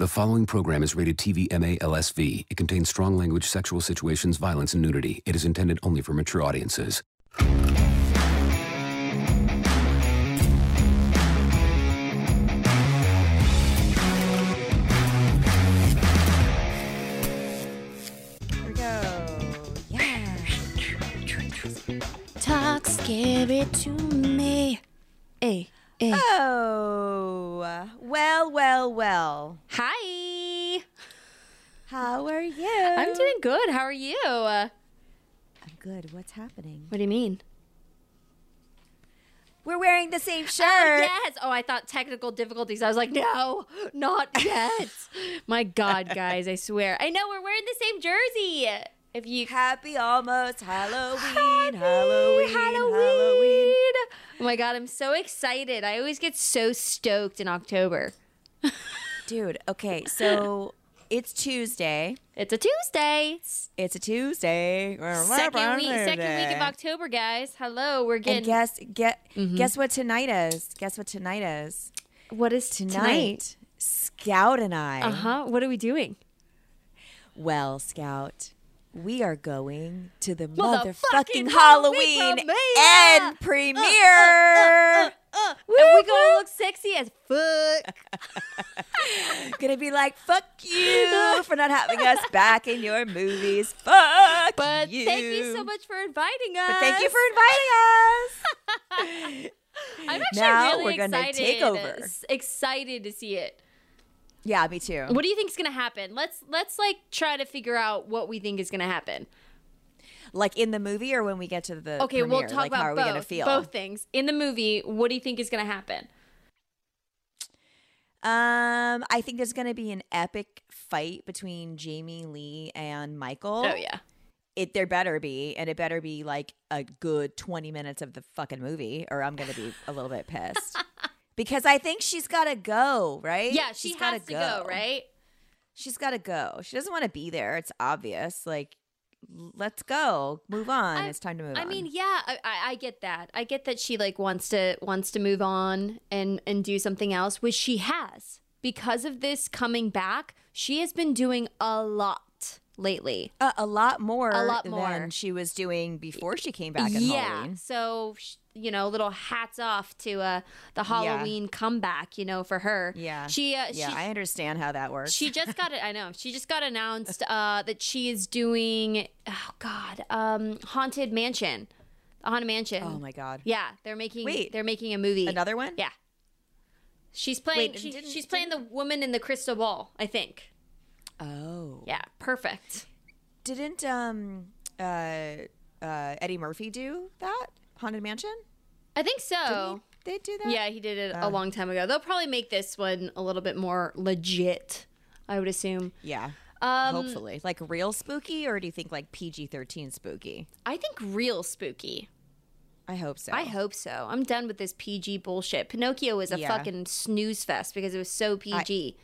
The following program is rated TV MA LSV. It contains strong language, sexual situations, violence, and nudity. It is intended only for mature audiences. Here we go. Yeah. Talk scary to me. Hey, hey. Oh, well, well, well. Hi. How are you? I'm doing good. How are you? Uh, I'm good. What's happening? what do you mean? We're wearing the same shirt. Oh, yes. Oh, I thought technical difficulties. I was like, no, not yet. My God, guys, I swear. I know we're wearing the same jersey. If you Happy almost Halloween. Happy Halloween. Halloween. Oh my God, I'm so excited. I always get so stoked in October. Dude, okay, so it's Tuesday. It's a Tuesday. It's a Tuesday. Second week, second week of October, guys. Hello, we're getting. And guess get Mm-hmm. guess what tonight is? Guess what tonight is? what is Tonight, Scout and I. Uh huh. What are we doing? Well, Scout, we are going to the Motherfucking motherfucking Halloween premiere! end uh, uh, premiere. Uh, uh and we gonna look sexy as fuck. Gonna be like, fuck you for not having us back in your movies. Fuck But you. thank you so much for inviting us. But thank you for inviting us. I'm actually Now really we're gonna excited. take over. Excited to see it. Yeah, me too. What do you think is gonna happen? Let's let's like try to figure out what we think is gonna happen. Like in the movie or when we get to the Okay, we'll talk like, about how are both. we gonna feel? Both things in the movie. What do you think is gonna happen? Um, I think there's gonna be an epic fight between Jamie Lee and Michael. Oh yeah. it there better be and it better be like a good 20 minutes of the fucking movie or i'm gonna be a little bit pissed because i think she's gotta go right Yeah, she She's has gotta to go, right? she's gotta go she doesn't want to be there it's obvious like let's go move on I- it's time to move on. I on mean, yeah, I, I get that. I get that she like wants to wants to move on and and do something else, which she has because of this coming back. She has been doing a lot lately. a, a lot more A lot than more. she was doing before she came back in yeah, Halloween. so you know, little hats off to uh the Halloween comeback. You know, for her. yeah she uh, yeah she, i understand how that works She just got it. I know. She just got announced uh, that she is doing. Oh God, um, Haunted Mansion, the Haunted Mansion. oh my god Yeah, they're making. Wait, they're making a movie. another one Yeah. She's playing. Wait, she- she's playing the woman in the crystal ball. I think. Oh Yeah, perfect. didn't um uh uh eddie murphy do that haunted mansion I think so. They do that Yeah, he did it a Oh. long time ago. They'll probably make this one a little bit more legit. I would assume. Yeah. Um, Hopefully. Like real spooky or do you think like PG 13 spooky? I think real spooky. I hope so. I hope so. I'm done with this PG bullshit. Pinocchio was a Yeah. fucking snooze fest because it was so PG.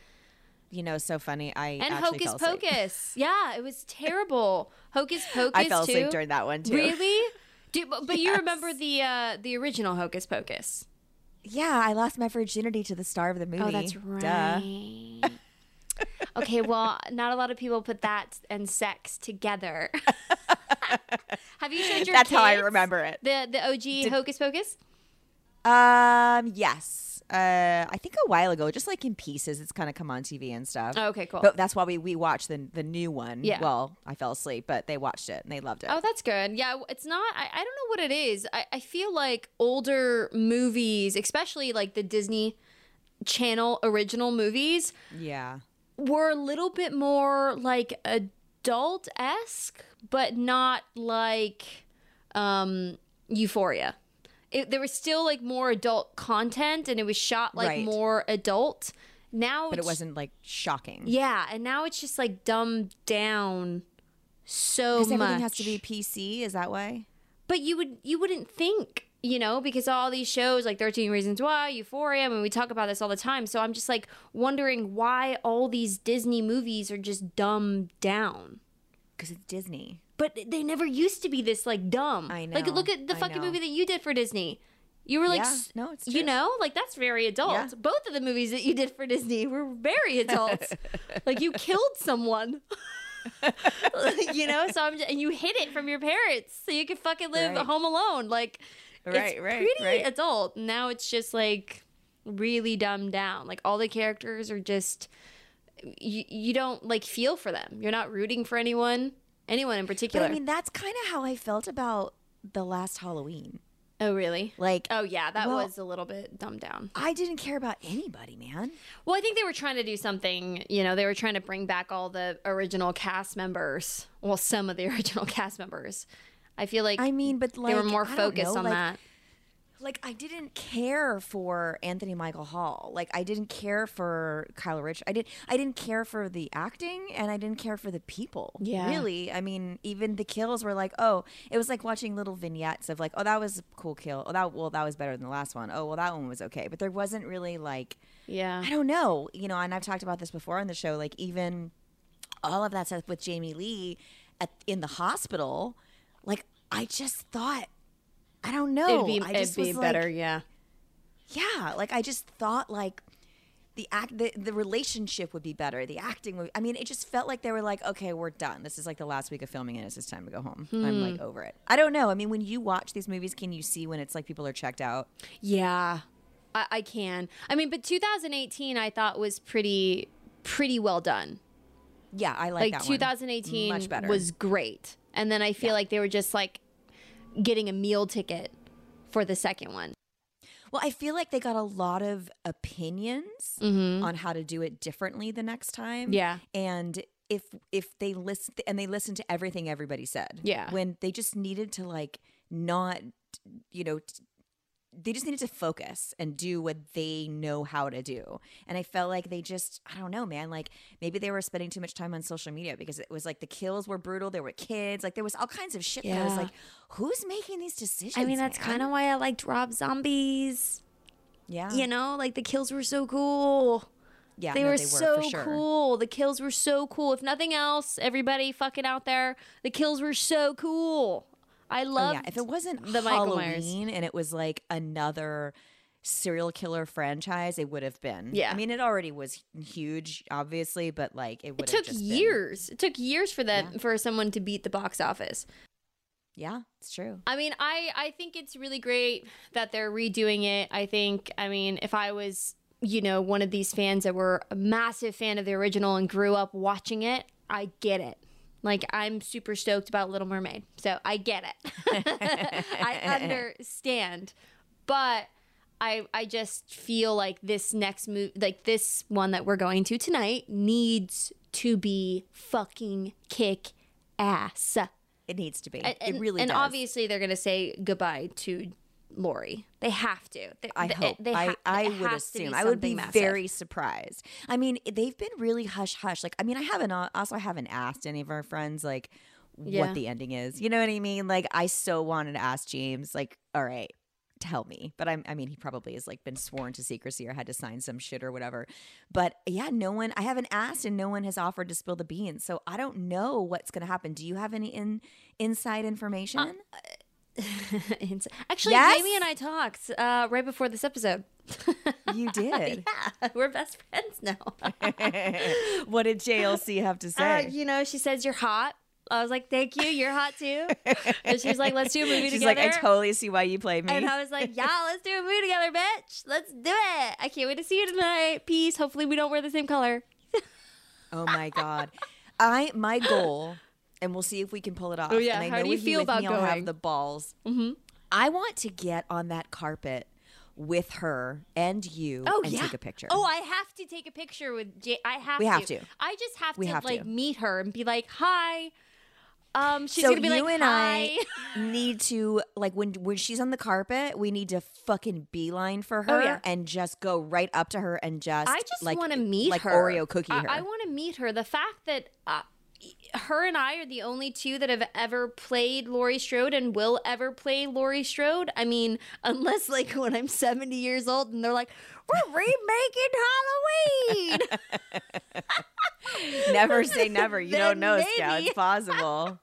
You know, so funny. I and Hocus. Pocus. yeah, it was terrible. Hocus Pocus. I fell asleep too. during that one too. Really? Do, but, but you remember the uh, the original Hocus Pocus? Yeah, I lost my virginity to the star of the movie. Oh, that's right. okay, well, not a lot of people put that and sex together. Have you showed your That's how I remember it. The the OG Hocus Pocus? Um, yes. Uh, I think a while ago, just like in pieces, it's kind of come on TV and stuff. Oh, okay, cool. But that's why we we watched the the new one. Yeah. Well, I fell asleep, but they watched it and they loved it. Oh, that's good. Yeah, it's not. I, I don't know what it is. I, I feel like older movies, especially like the Disney Channel original movies, yeah. were a little bit more like adult esque, but not like um, Euphoria. It, there was still like more adult content, and it was shot like Right. more adult. now but it wasn't like shocking. Yeah, and now it's just like dumbed down so much. everything has to be PC. Is that why? But you would you wouldn't think, you know, because all these shows like 13 Reasons Why, Euphoria, I mean we talk about this all the time. So I'm just like wondering why all these Disney movies are just dumbed down. Because it's Disney. But they never used to be this like dumb. I know. Like look at the I fucking know. movie that you did for Disney. You were like, Yeah, no, it's you know, like that's very adult. Yeah. Both of the movies that you did for Disney were very adult. like you killed someone. you know, so I'm just, and you hid it from your parents so you could fucking live Right. home alone. Like, Right, it's right, pretty right. adult. Now it's just like really dumbed down. Like all the characters are just you, you don't like feel for them. You're not rooting for anyone, anyone in But particular. I mean, that's kind of how I felt about the last Halloween. oh really? Like, Oh yeah, that Well- was a little bit dumbed down. I didn't care about anybody, man. Well, I think they were trying to do something, you know, they were trying to bring back all the original cast members. Well, some of the original cast members. I feel like I mean, but like they were more focused know, on like- that. Like, I didn't care for Anthony Michael Hall. Like, I didn't care for Kyle Rich. I did. I didn't care for the acting, and I didn't care for the people. Yeah. really. I mean, even the kills were like, oh, it was like watching little vignettes of like, oh, that was a cool kill. Oh, that well, that was better than the last one. Oh, well, that one was okay. But there wasn't really like. Yeah. I don't know, you know, and I've talked about this before on the show. Like even all of that stuff with Jamie Lee at in the hospital, like I just thought, I don't know, It'd be, I it'd be better, like, yeah. yeah, like I just thought like the act, the, the relationship would be better. The acting would. I mean, it just felt like they were like, okay, we're done. This is like the last week of filming, and it's just time to go home. I'm Hmm. like over it. I don't know. I mean, when you watch these movies, can you see when it's like people are checked out? Yeah, I, I can. I mean, but 2018 I thought was pretty pretty well done. Yeah, I like, Like that one. 2018 much better. was great, and then I feel like they were just like getting a meal ticket for the second one. Well, I feel like they got a lot of opinions on how to do it differently the next time. Mm-hmm. Yeah. And if if they listen and they listened to everything everybody said. Yeah. When they just needed to like not you know t- they just needed to focus and do what they know how to do. And I felt like they just, I don't know, man, like maybe they were spending too much time on social media because it was like the kills were brutal. There were kids. Like there was all kinds of shit that I was like, who's making these decisions? I mean, that's kind of why I liked Rob Zombies. yeah. You know, like the kills were so cool. Yeah, they, no, were they were so for sure. cool. The kills were so cool. If nothing else, everybody fucking out there, the kills were so cool. I Oh, love yeah, if it wasn't the Michael Myers. Halloween and it was like another serial killer franchise, it would have been. Yeah. I mean, it already was huge, obviously, but like it would It took just been- years. It took years for that for someone to beat the box office. Yeah, it's true. I mean, I I think it's really great that they're redoing it. I think, I mean, if I was, you know, one of these fans that were a massive fan of the original and grew up watching it, I get it. Like I'm super stoked about Little Mermaid. So I get it. I understand. But I I just feel like this next move like this one that we're going to tonight needs to be fucking kick ass. It needs to be. And, it really and does. obviously they're gonna say goodbye to Laurie. They have to. They, I they- hope. They I, ha- I it would has to be assume. I would be massive. very surprised. I mean, they've been really hush hush. Like, I mean, I haven't also I haven't asked any of our friends like Yeah. what the ending is. You know what I mean? Like, I so wanted to ask James. Like, all right, tell me. But I'm, I mean, he probably has like been sworn to secrecy or had to sign some shit or whatever. But yeah, no one. I haven't asked, and no one has offered to spill the beans. So I don't know what's going to happen. Do you have any in inside information? Uh, Actually, Yes? Jamie and I talked uh, right before this episode. you did. yeah, we're best friends now. what did JLC have to Uh, say? you know, she says you're hot. I was like, thank you, you're hot too. and she was like, let's do a movie She's together. like, I totally see why you played me. And I was like, yeah, let's do a movie together, bitch. Let's do it. I can't wait to see you tonight. Peace. Hopefully, we don't wear the same color. oh my god, I my goal, and we'll see if we can pull it off. Oh, yeah. and I How know do you feel about me, I'll have the balls. Mm-hmm. I want to get on that carpet with her and you Oh and yeah. take a picture. Oh, I have to take a picture with. J- I have. We to. have to. I just have We to have like to. meet her and be like, "Hi, Um, she's so gonna be you like, and "Hi." I need to like when when she's on the carpet, we need to fucking beeline for her Oh, yeah. and just go right up to her and just I just like, want to meet like her. Oreo cookie I, her. I want to meet her. The fact that uh, her and I are the only two that have ever played Laurie Strode and will ever play Laurie Strode. I mean, unless like when I'm 70 years old and they're like, "We're remaking Halloween." never say never. You don't know, Scout. It's possible.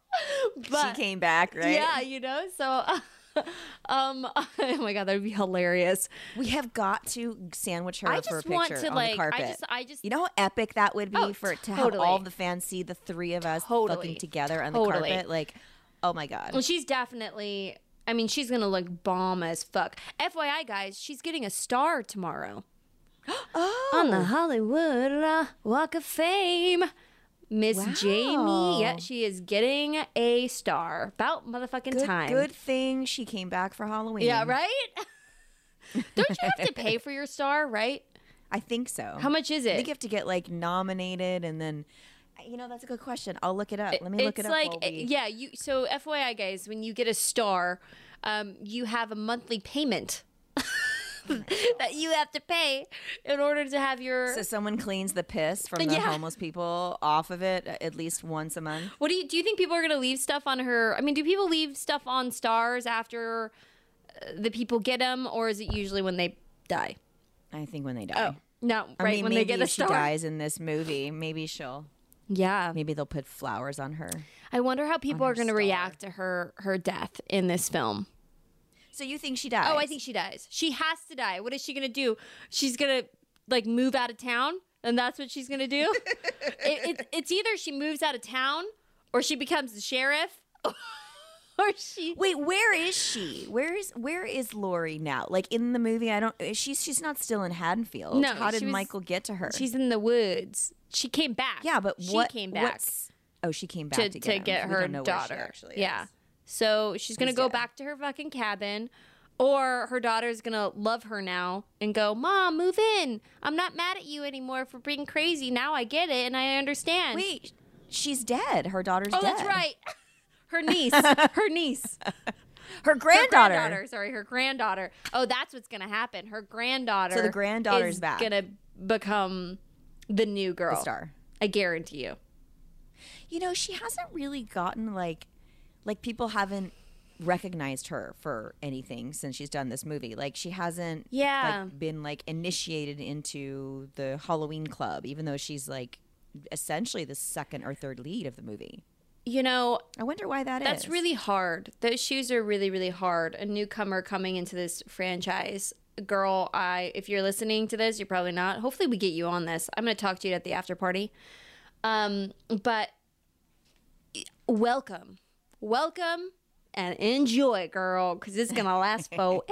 But- she came back, right? Yeah, you know. So, uh, um, oh my god, that would be hilarious. We have got to sandwich her I for a just want picture to on like. the carpet. I just, I just, you know how epic that would be Oh, for to have all the fans see the three of us Totally. fucking together on the carpet? Like, oh my god. Well, she's definitely. I mean, she's gonna look bomb as fuck. FYI, guys, she's getting a star tomorrow oh, on the Hollywood uh, Walk of Fame. Miss Jamie, yeah, she is getting a star. About motherfucking good, time. good thing she came back for Halloween. Yeah, right. Don't you have to pay for your star, right? I think so. How much is it? I think you have to get like nominated and then. You know that's a good question. I'll look it up. Let me look it up. like we- yeah you so fyi guys when you get a star um, you have a monthly payment that you have to pay in order to have your So someone cleans the piss from the Yeah. homeless people off of it at least once a month. what do you do you think people are going to leave stuff on her i mean do people leave stuff on stars after uh, the people get them or is it usually when they die I think when they die. oh no I right mean, when maybe they get a if she star dies in this movie, maybe she'll. yeah Maybe they'll put flowers on her. i wonder how people are going to react to her her death in this film So you think she dies? Oh, I think she dies. She has to die. What is she gonna do? She's gonna like move out of town, and that's what she's gonna do. it, it, it's either she moves out of town, or she becomes the sheriff, or she. Wait, where is she? Where is where is Laurie now? Like in the movie, I don't. She's she's not still in Haddonfield. No, how did was- Michael get to her? She's in the woods. She came back. yeah, but she what came back oh, she came back to to, to him. get her don't know where she daughter. actually yeah. is. So she's gonna go dead? back to her fucking cabin. Or her daughter's gonna love her now and go, Mom, move in. I'm not mad at you anymore for being crazy. Now I get it and I understand. Wait, she's dead. Her daughter's Oh, dead. that's right. Her niece. her niece. Her granddaughter. Her granddaughter. Sorry, her granddaughter. Oh, that's what's gonna happen. Her granddaughter. So the granddaughter's is back. Gonna become the new girl. The star. I guarantee you. You know, she hasn't really gotten like like people haven't recognized her for anything since she's done this movie. Like she hasn't Yeah. like been like initiated into the Halloween club even though she's like essentially the second or third lead of the movie. You know, I wonder why that is. That's really hard. Those shoes are really, really hard. A newcomer coming into this franchise. Girl, I if you're listening to this, you're probably not. Hopefully we get you on this. I'm gonna talk to you at the after party. Um, but welcome. Welcome and enjoy, girl, because it's gonna last forever.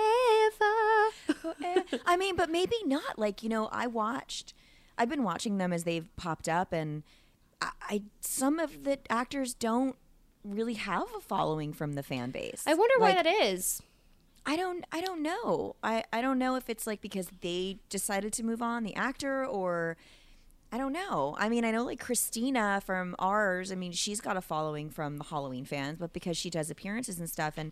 I mean, but maybe not. Like, you know, I watched I've been watching them as they've popped up and I, I some of the actors don't really have a following from the fan base. I wonder why that is. I don't I don't know. I I don't know if it's like because they decided to move on the actor or I don't know. I mean, I know like Christina from ours, I mean, she's got a following from the Halloween fans, but because she does appearances and stuff and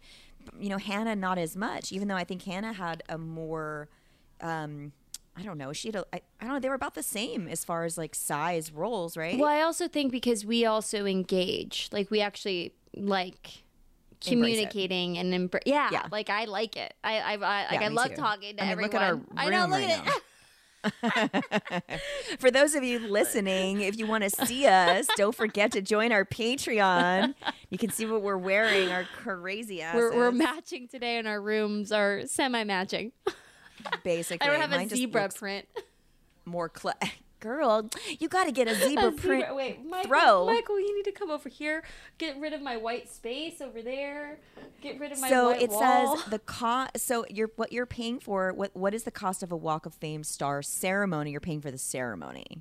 you know, Hannah not as much, even though I think Hannah had a more um I don't know. She had a, I, I don't know. They were about the same as far as like size roles, right? Well, I also think because we also engage, like we actually like communicating and embr- yeah, Yeah. like I like it. I I, I like Yeah, I love too. talking to I mean, everyone. look at our I know, room look right at it. For those of you listening, if you want to see us, don't forget to join our Patreon. You can see what we're wearing, our crazy asses. We're, we're matching today, and our rooms are semi-matching. basically. I don't have a Mine just zebra print. More cla Girl, you got to get a zebra A print. zebra- Wait, Michael, throw. Michael, you need to come over here. Get rid of my white space over there. Get rid of my so it wall. says the cost. So you're what you're paying for. What what is the cost of a Walk of Fame star ceremony? You're paying for the ceremony.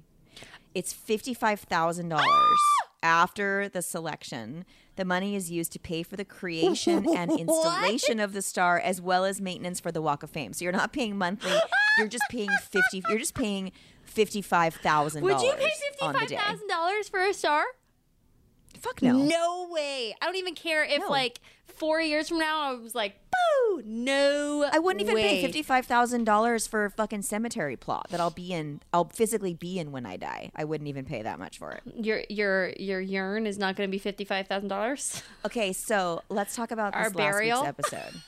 It's fifty five thousand dollars after the selection. The money is used to pay for the creation and installation of the star, as well as maintenance for the Walk of Fame. So you're not paying monthly. You're just paying fifty. You're just paying fifty five thousand Would you pay on the fifty-five day. thousand dollars for a star? Fuck no. No way. I don't even care if No. like four years from now I was like, boo. No. I wouldn't even pay fifty five thousand dollars for a fucking cemetery plot that I'll be in. I'll physically be in when I die. I wouldn't even pay that much for it. Your your your urn is not going to be fifty five thousand dollars. Okay, so let's talk about Our this last burial? week's episode.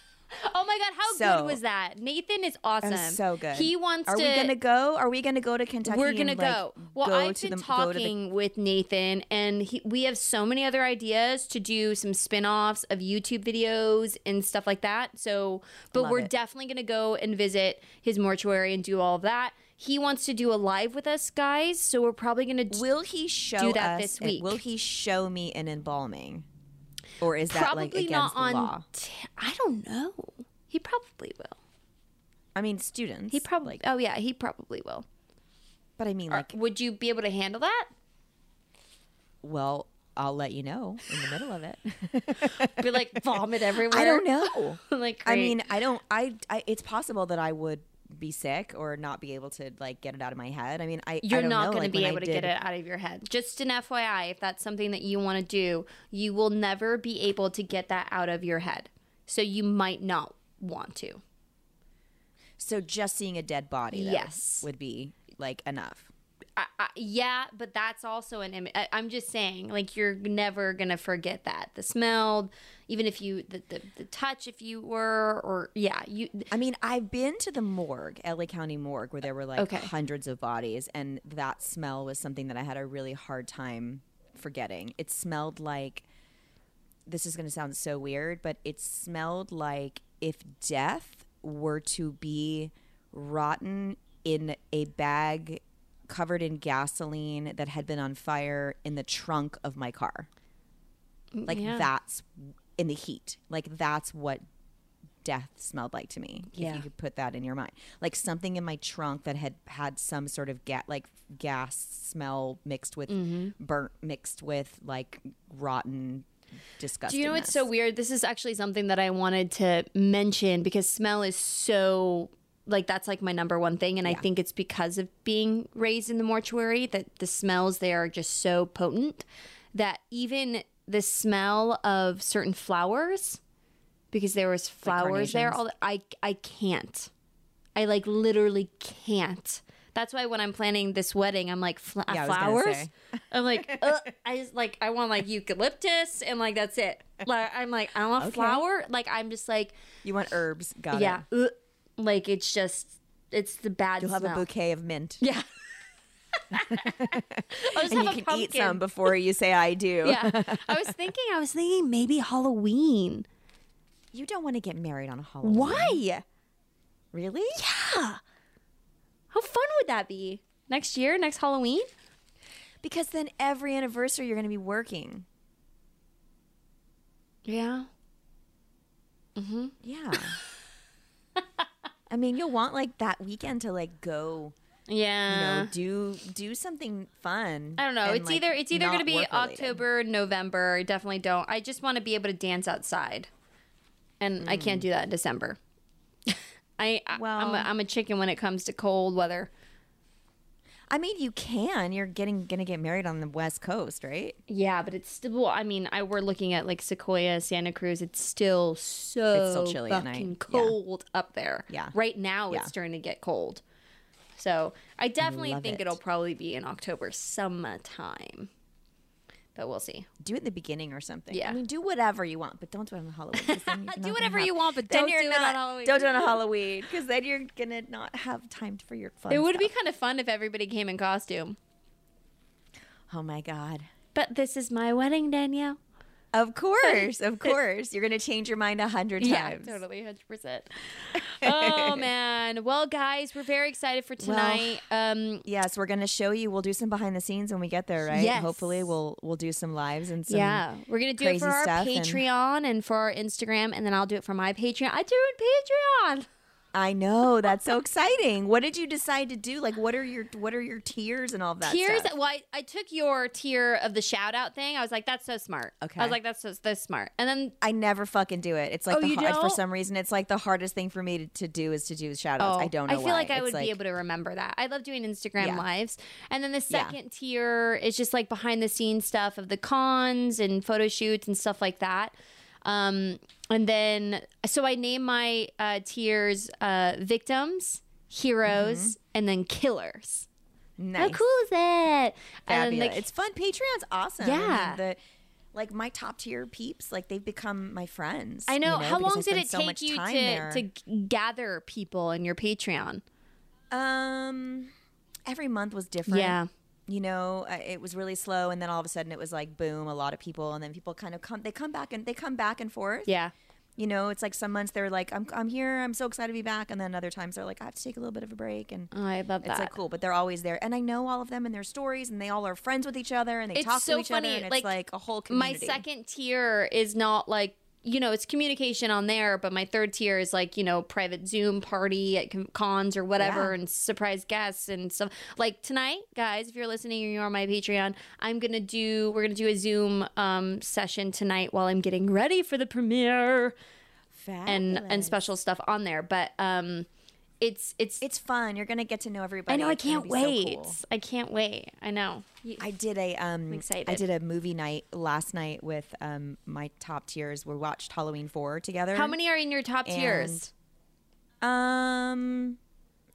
Oh my god, how So- good was that? Nathan is awesome. That so good. He wants Are to. we gonna go? Are we gonna go to Kentucky? We're gonna like, go. Well, go I've been the, to the- talking with Nathan, and he, we have so many other ideas to do some spin-offs of YouTube videos and stuff like that. So, but Love we're it. definitely gonna go and visit his mortuary and do all of that. He wants to do a live with us guys, so we're probably gonna Will he show that us? this week. Will he show me an embalming, or is that probably like against not the on. law? T- I don't know. He probably will. I mean, students. He probably. oh yeah, he probably will. But I mean, Are- like, would you be able to handle that? well, I'll let you know in the middle of it. Be like vomit everywhere. I don't know. like I mean, I don't. I, I. It's possible that I would be sick or not be able to like get it out of my head. I mean, I. I You're don't not going like, to be when I able to did- get it out of your head. Just an FYI, if that's something that you want to do, you will never be able to get that out of your head. So you might not want to. So just seeing a dead body, though, Yes. would be like enough. I, I, yeah, but that's also an image. I'm just saying, like you're never gonna forget that the smell, even if you the, the the touch, if you were, or yeah, you. I mean, I've been to the morgue, LA County morgue, where there were like Okay. hundreds of bodies, and that smell was something that I had a really hard time forgetting. It smelled like this is going to sound so weird, but it smelled like if death were to be rotten in a bag covered in gasoline that had been on fire in the trunk of my car. Like Yeah. that's in the heat. Like that's what death smelled like to me. If Yeah. you could put that in your mind. Like something in my trunk that had had some sort of ga- like gas smell mixed with Mm-hmm. burnt mixed with like rotten disgusting. Do you know what's so weird? This is actually something that I wanted to mention because smell is so like that's like my number one thing and I think it's because of being raised in the mortuary that the smells there are just so potent that even the smell of certain flowers because there was flowers there all the, I I can't. I like literally can't. That's why when I'm planning this wedding, I'm like fl- Yeah, I was gonna flowers. I'm like, Ugh. I just like I want like eucalyptus and like that's it. Like I'm like I want Okay. flower. Like I'm just like You want herbs? Got yeah, it. Uh, like it's just it's the bad. You'll have a bouquet of mint. Yeah. And you can pumpkin. eat some before you say I do. Yeah, I was thinking. I was thinking maybe Halloween. You don't want to get married on a Halloween. Why? Really? Yeah. How fun would that be? Next year, next Halloween? Because then every anniversary you're going to be working. Yeah. Mm-hmm. Yeah. I mean, you'll want like that weekend to like go, yeah. you know, do do something fun. I don't know. and, it's like, either it's either going to be. October, November. I definitely don't. I just want to be able to dance outside, and I can't mm. do that in December. I, I I, am a, I'm a chicken when it comes to cold weather. I mean, you can. You're getting gonna get married on the West Coast, right? Yeah, but it's still. Well, I mean, I we're looking at like Sequoia, Santa Cruz. It's still so It's still chilly at fucking night. Yeah. cold up there. Yeah. Right now, Yeah. it's starting to get cold. So I definitely love think it. will probably be in October sometime, but we'll see. Do it in the beginning or something. Yeah. I mean, do whatever you want, but don't do it on Halloween. 'cause then you're not Do whatever have- you want, but then don't you're do it not, on Halloween. Don't do it on Halloween because then you're gonna not have time for your fun. It would be kind of fun if everybody came in costume. Oh my god. But this is my wedding, Danielle. Of course, of course. You're gonna change your mind a hundred times. Yeah, totally, hundred percent. Oh man. Well, guys, we're very excited for tonight. um, Yes, we're gonna show you. We'll do some behind the scenes when we get there, right? Yes. Hopefully, we'll we'll do some lives and some. yeah, we're gonna do it crazy for our stuff and- Patreon and... for our Instagram, and then I'll do it for my Patreon. I do it on Patreon. I know that's so exciting. What did you decide to do? Like, what are your what are your tiers and all that? Tears. stuff? Well, I, I took your tier of the shout out thing. I was like, that's so smart. Okay. I was like, that's so that's smart. And then I never fucking do it. It's like Oh, the you har- for some reason it's like the hardest thing for me to, to do is to do shout outs. Oh, I don't know Oh, I feel why. like I It's would be able to remember that. I love doing Instagram Yeah. lives. And then the Yeah. second tier is just like behind the scenes stuff of the cons and photo shoots and stuff like that. Um, and then, so I name my uh, tiers uh, victims, heroes, and then killers. Mm-hmm. Nice. How cool is that? And Fabulous. the, it's fun. Patreon's awesome. Yeah. the like my top tier peeps, like they've become my friends. I know. you How long I did it so take you to, to gather people in your Patreon? Um, every month was different. Yeah. You know, it was really slow, and then all of a sudden it was like boom, a lot of people, and then people kind of come. They come back and they come back and forth. Yeah. You know, it's like some months they're like, "I'm I'm here, I'm so excited to be back," and then other times they're like, "I have to take a little bit of a break," and Oh, I love that. it's like cool, but they're always there, and I know all of them and their stories, and they all are friends with each other, and they it's talk so to each funny. other, and it's like, like, a whole community. my second tier is not like you know it's communication on there but my third tier is like you know private zoom party at cons or whatever Yeah. and surprise guests and stuff. Like tonight guys if you're listening and you're on my patreon i'm gonna do we're gonna do a zoom um, session tonight while i'm getting ready for the premiere. And and special stuff on there. But um it's it's It's fun. You're gonna get to know everybody. i know i It's gonna can't be so wait cool. i can't wait i know You- I did a um excited. I did a movie night last night with um my top tiers. We watched Halloween 4 together. how many are in your top tiers Um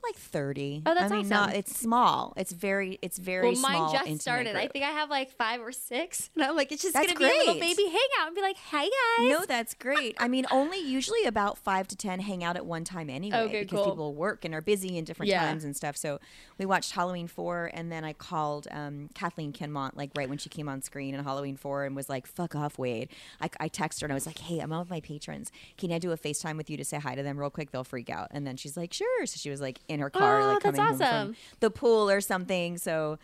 like 30. Oh, that's I mean, not awesome. it's small. It's very it's very well, mine small. just started. I think I have like five or six. And I'm like, it's just gonna be a little baby hangout and be like, hey guys. No, that's great. I mean, only usually about five to ten hang out at one time anyway, Okay, because cool. people work and are busy in different Yeah. times and stuff. So we watched Halloween four, and then I called um, Kathleen Kinmont like right when she came on screen in Halloween four, and was like, "Fuck off, Wade." I, I texted her and I was like, "Hey, I'm out with my patrons. Can I do a Facetime with you to say hi to them real quick? They'll freak out." And then she's like, "Sure." So she was like in her car, Oh, like that's coming home from the pool or something. So.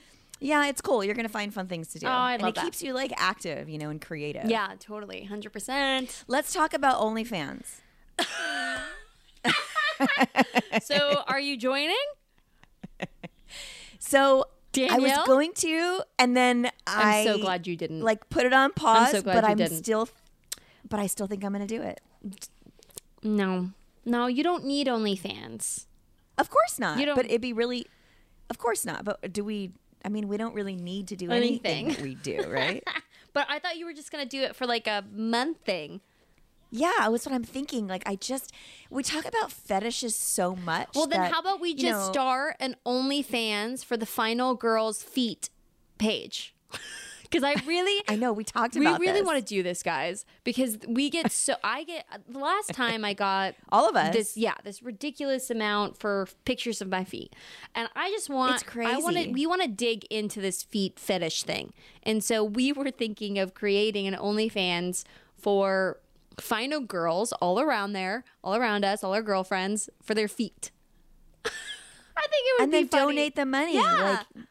Yeah, it's cool. You're gonna find fun things to do, Oh, I and love it that. keeps you like active, you know, and creative. Yeah, totally, hundred percent. Let's talk about OnlyFans. So, are you joining? So I was going to, and then I I'm so glad you didn't. like put it on pause. so glad but you I'm didn't. still, but I still think I'm going to do it. no, no, you don't need OnlyFans. Of course not. You don't- but it'd be really, of course not. But do we? I mean, we don't really need to do anything, Anything. we do, right? But I thought you were just gonna do it for like a month thing. yeah, that's what I'm thinking. Like, I just we talk about fetishes so much. Well, then that, how about we just know, start an OnlyFans for the final girls' feet page? Because I really, I know we talked about we really this. want to do this, guys, because we get so. I get the last time I got All of us. this, yeah, this ridiculous amount for pictures of my feet, and I just want. It's crazy. I want to. We want to dig into this feet fetish thing, and so we were thinking of creating an OnlyFans for final girls all around there, all around us, all our girlfriends for their feet. I think it would and be then funny. donate the money. Yeah. Like,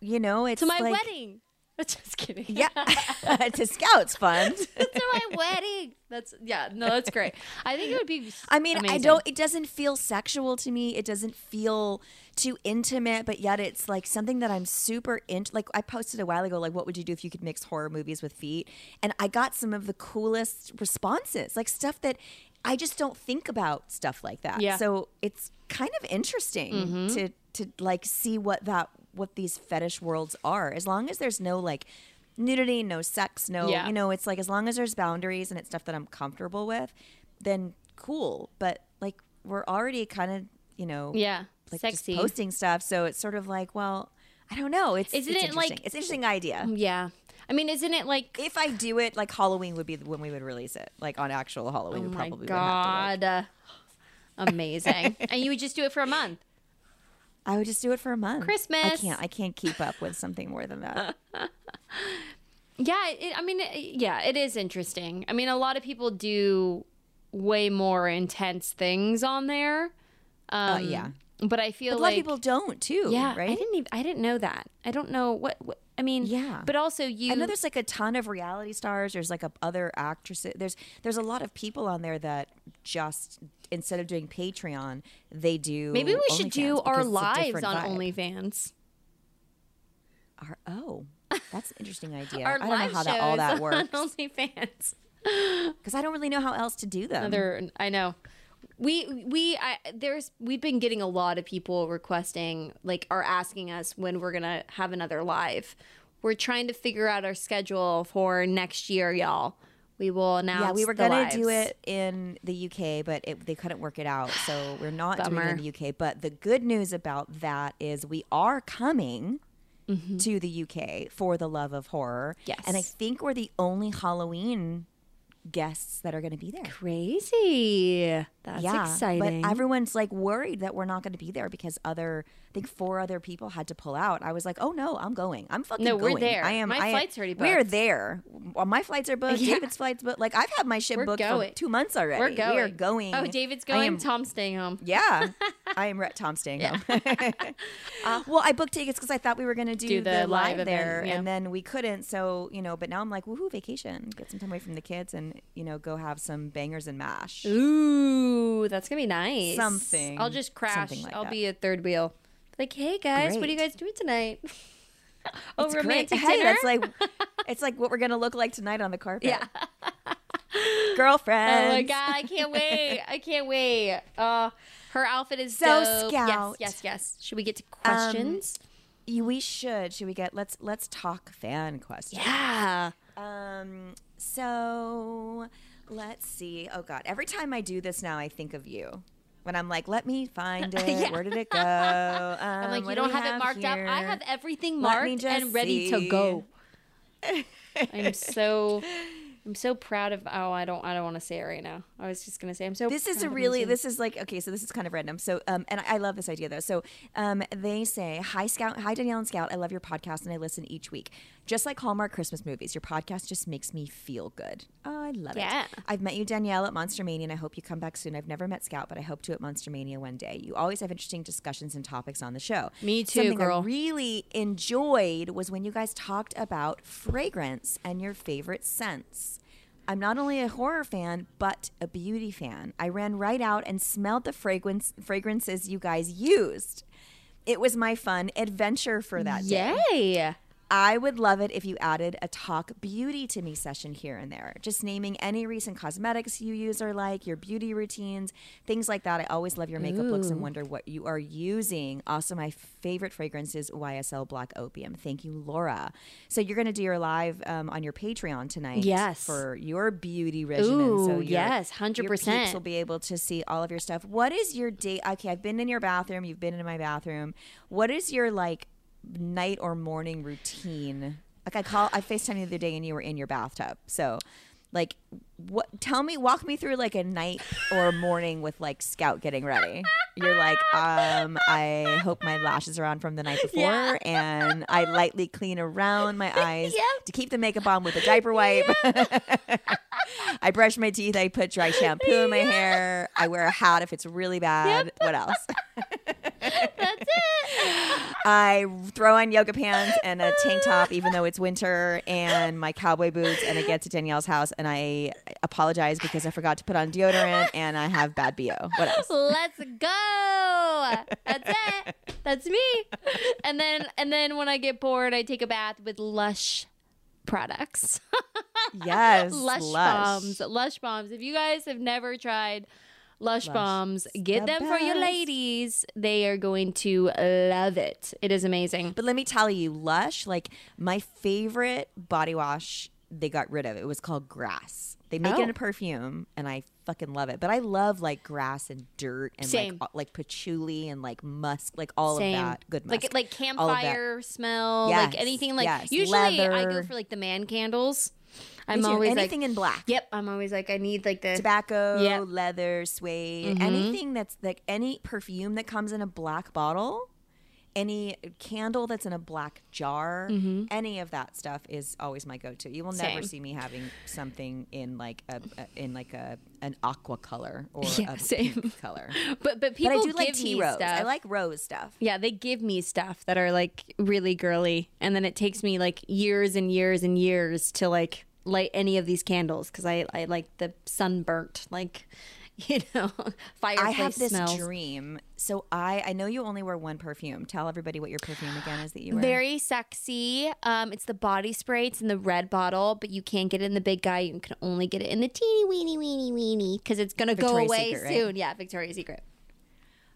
you know, it's to my like, wedding. Just kidding. Yeah, to Scouts Fund. to my wedding. That's yeah. No, that's great. I think it would be. I mean, I don't. It doesn't feel sexual to me. It doesn't feel too intimate, but yet it's like something that I'm super into. Like I posted a while ago, like what would you do if you could mix horror movies with feet? And I got some of the coolest responses, like stuff that I just don't think about stuff like that. Yeah. So it's kind of interesting mm-hmm. to to like see what that what these fetish worlds are. As long as there's no like nudity, no sex, no Yeah. you know, it's like as long as there's boundaries and it's stuff that I'm comfortable with, then cool. But like we're already kind of, you know, Yeah, like sexy. just posting stuff. So it's sort of like, well, I don't know. It's Isn't it's it like- it's an interesting idea. Mm, yeah. I mean, isn't it like? If I do it, like Halloween would be when we would release it. Like on actual Halloween, Oh we my probably would have to. Like, god. Amazing. and you would just do it for a month. I would just do it for a month. Christmas. I can't. I can't keep up with something more than that. Yeah, it, I mean, it, yeah, it is interesting. I mean, a lot of people do way more intense things on there. Um, Uh, yeah. but I feel But a lot like of people don't too. yeah, right. I didn't even I didn't know that. I don't know what, what I mean. Yeah. but also you. I know there's like a ton of reality stars. There's like a other actresses. There's there's a lot of people on there that just instead of doing Patreon, they do. Maybe we should do our because it's a lives on vibe. OnlyFans. Our, oh, that's an interesting idea. Our I don't know how that all that on works OnlyFans. because I don't really know how else to do them. Another, I know. We we I there's we've been getting a lot of people requesting like are asking us when we're gonna have another live. We're trying to figure out our schedule for next year, y'all. We will announce. yeah, we were gonna do it in the UK, but it, they couldn't work it out, so we're not doing it in the UK. But the good news about that is we are coming mm-hmm. to the UK for the love of horror. Yes. and I think we're the only Halloween guests that are going to be there. Crazy. That's yeah, exciting. But everyone's like worried that we're not going to be there because other, I think four other people had to pull out. I was like, oh no, I'm going. I'm fucking No, we're going. there. I am. My I flight's already booked. We're there. Well, my flights are booked. Yeah. David's flights booked. Like I've had my ship We're booked going. for two months already. we're going. We are going. Oh, David's I going. am- Tom's staying home. yeah, I am Rhett Tom staying home. uh, well, I booked tickets because I thought we were going to do, Do the, the live, there, yeah. and then we couldn't. So you know, but now I'm like, woohoo, vacation, get some time away from the kids, and you know, go have some bangers and mash. Ooh, that's gonna be nice. Something- I'll just crash. like I'll that. be a third wheel. Like, hey guys, what are you guys doing tonight? oh, It's great. romantic Hey, dinner. that's like it's like what we're gonna look like tonight on the carpet. Yeah. girlfriend. Oh my god, I can't wait. I can't wait. Uh her outfit is So, dope. Scout. Yes, yes, yes. Should we get to questions? We should. Should we get? Let's let's talk fan questions. yeah. Um. So let's see. Oh God. Every time I do this now, I think of you. When I'm like, let me find it. Yeah. Where did it go? Um, I'm like, you do don't we have, it marked up. I have everything marked and ready to go. I'm so I'm so proud of oh I don't I don't want to say it right now. I was just gonna say I'm so this is a of really this is like okay so this is kind of random so um and I love this idea though so um they say hi scout hi danielle and scout i love your podcast and i listen each week just like hallmark christmas movies your podcast just makes me feel good oh i love Yeah. it i've met you danielle at monster mania and i hope you come back soon i've never met scout but i hope to at monster mania one day you always have interesting discussions and topics on the show Me too, Something girl. i really enjoyed was when you guys talked about fragrance and your favorite scents I'm not only a horror fan, but a beauty fan. I ran right out and smelled the fragrance fragrances you guys used. It was my fun adventure for that day. Yay. I would love it if you added a talk beauty to me session here and there. Just naming any recent cosmetics you use or like, your beauty routines, things like that. I always love your makeup looks and wonder what you are using. Also, my favorite fragrance is YSL Black Opium. Thank you, Laura. So you're going to do your live um, on your Patreon tonight. Yes. For your beauty regimen. so Ooh, your- yes, 100%. peeps will be able to see all of your stuff. What is your date? Okay, I've been in your bathroom. You've been in my bathroom. What is your like night or morning routine? Like I call, I Facetime you the other day, and you were in your bathtub. So, like, what? Tell me, walk me through like a night or a morning with like Scout getting ready. You're like, um, I hope my lashes are on from the night before, Yeah. and I lightly clean around my eyes Yep. to keep the makeup on with a diaper wipe. I brush my teeth. I put dry shampoo in my hair. I wear a hat if it's really bad. What else? That's it. I throw on yoga pants and a tank top, even though it's winter, and my cowboy boots, and I get to Danielle's house, and I apologize because I forgot to put on deodorant, and I have bad bo. What else? Let's go. That's it. That's me. And then and then when I get bored, I take a bath with Lush products. Yes, Lush, bombs. Lush bombs. If you guys have never tried Lush, bombs, get the them for your ladies. They are going to love it. It is amazing. But let me tell you, Lush, like my favorite body wash, they got rid of. It was called Grass. They make it Oh. in a oh. perfume, and I fucking love it. But I love like grass and dirt and Same. like like patchouli and like musk, like all Same. of that good musk. Like like all of that. campfire smell, Yes, like anything like yes. usually I go for like the man candles. I'm always anything like in black. Yep, I'm always like I need like the Tobacco, Yep. Mm-hmm. leather, suede, anything that's like any perfume that comes in a black bottle, any candle that's in a black jar, any of that stuff is always my go-to. You will never Mm-hmm. See me having something in like a, a in like a an aqua color or Yeah, a same. pink color. But but people but I do give like me tea rose. stuff. I like rose stuff. Yeah, they give me stuff that are like really girly, and then it takes me like years and years and years to like light any of these candles because I I like the sunburnt like you know, fireplace I have this smells. dream. So I I know you only wear one perfume. Tell everybody what your perfume again is that you wear. Very sexy. Um, it's the body spray. It's in the red bottle, but you can't get it in the big guy. You can only get it in the teeny weeny weeny weeny because it's gonna go away Secret, right? soon. Yeah, Victoria's Secret.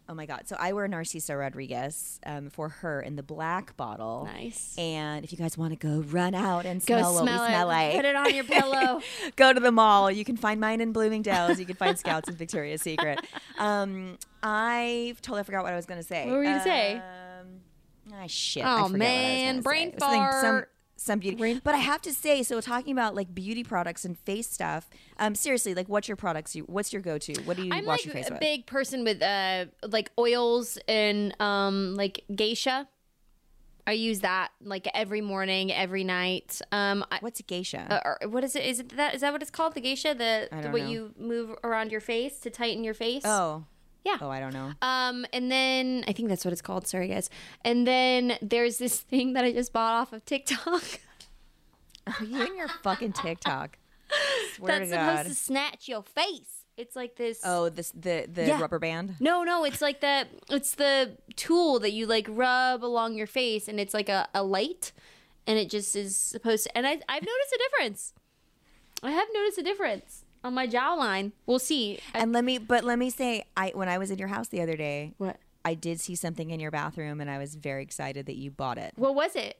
Oh my god! So I wear Narciso Rodriguez um, for her in the black bottle. Nice. And if you guys want to go run out and Go smell, smell, what we smell it. like, Put it on your pillow. go to the mall. You can find mine in Bloomingdale's. You can find Scouts in Victoria's Secret. Um, I totally forgot what I was going to say. What were you gonna say? Um, ah, shit. Oh, I forgot what I was man. Brain something- Some, fart. Some beauty. But I have to say, so talking about like beauty products and face stuff. Um, seriously, like, what's your products? You, what's your go-to? What do you I'm wash like your face a with? big person with uh like oils and um like gua sha. I use that like every morning, every night. Um, I, What's a gua sha? uh, or what is it? Is it that? Is that what it's called? The gua sha, the, the what you move around your face to tighten your face. oh, yeah. oh, I don't know. Um, and then I think that's what it's called. Sorry, guys. And then there's this thing that I just bought off of TikTok Oh, you and your fucking TikTok. Swear that's to God. supposed to snatch your face. It's like this. Oh, this the the Yeah. rubber band. No, no, it's like the it's the tool that you like rub along your face, and it's like a, a light, and it just is supposed to. And I I've noticed a difference. I have noticed a difference on my jawline. We'll see. And let me, but let me say, I when I was in your house the other day, what? I did see something in your bathroom, and I was very excited that you bought it. What was it?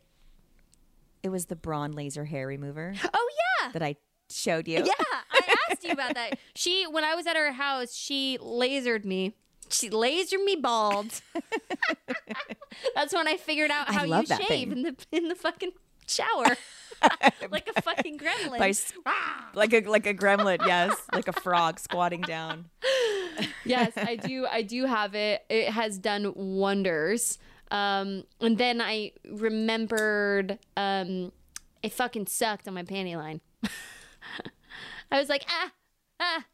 It was the Braun laser hair remover Oh yeah. that I showed you. Yeah, I asked you about that. She, when I was at her house, she lasered me. She lasered me bald. That's when I figured out how you shave thing. in the in the fucking shower, like a fucking gremlin. By like a like a gremlin, yes, like a frog squatting down. yes, I do. I do have it. It has done wonders. Um, and then I remembered um, it fucking sucked on my panty line. I was like, ah, ah.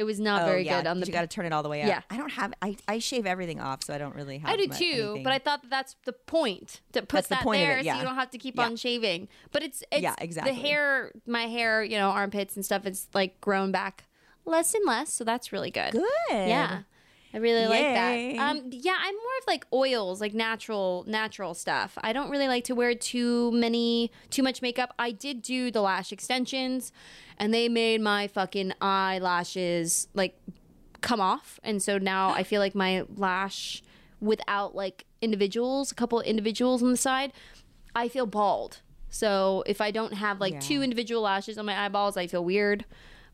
It was not oh very yeah, good on the. you got to turn it all the way up. Yeah. I don't have. I I shave everything off, so I don't really have. I do mu- too, anything. but I thought that that's the point to put That's the that point there it, so yeah. you don't have to keep Yeah. on shaving. But it's it's Yeah, exactly. the hair, my hair, you know, armpits and stuff. It's like grown back less and less, so that's really good. good. Yeah. I really like that. Um, yeah, I'm more of like oils, like natural, natural stuff. I don't really like to wear too many, too much makeup. I did do the lash extensions, and they made my fucking eyelashes like come off, and so now I feel like my lash, without like individuals, a couple individuals on the side, I feel bald. So if I don't have like Yeah. two individual lashes on my eyeballs, I feel weird.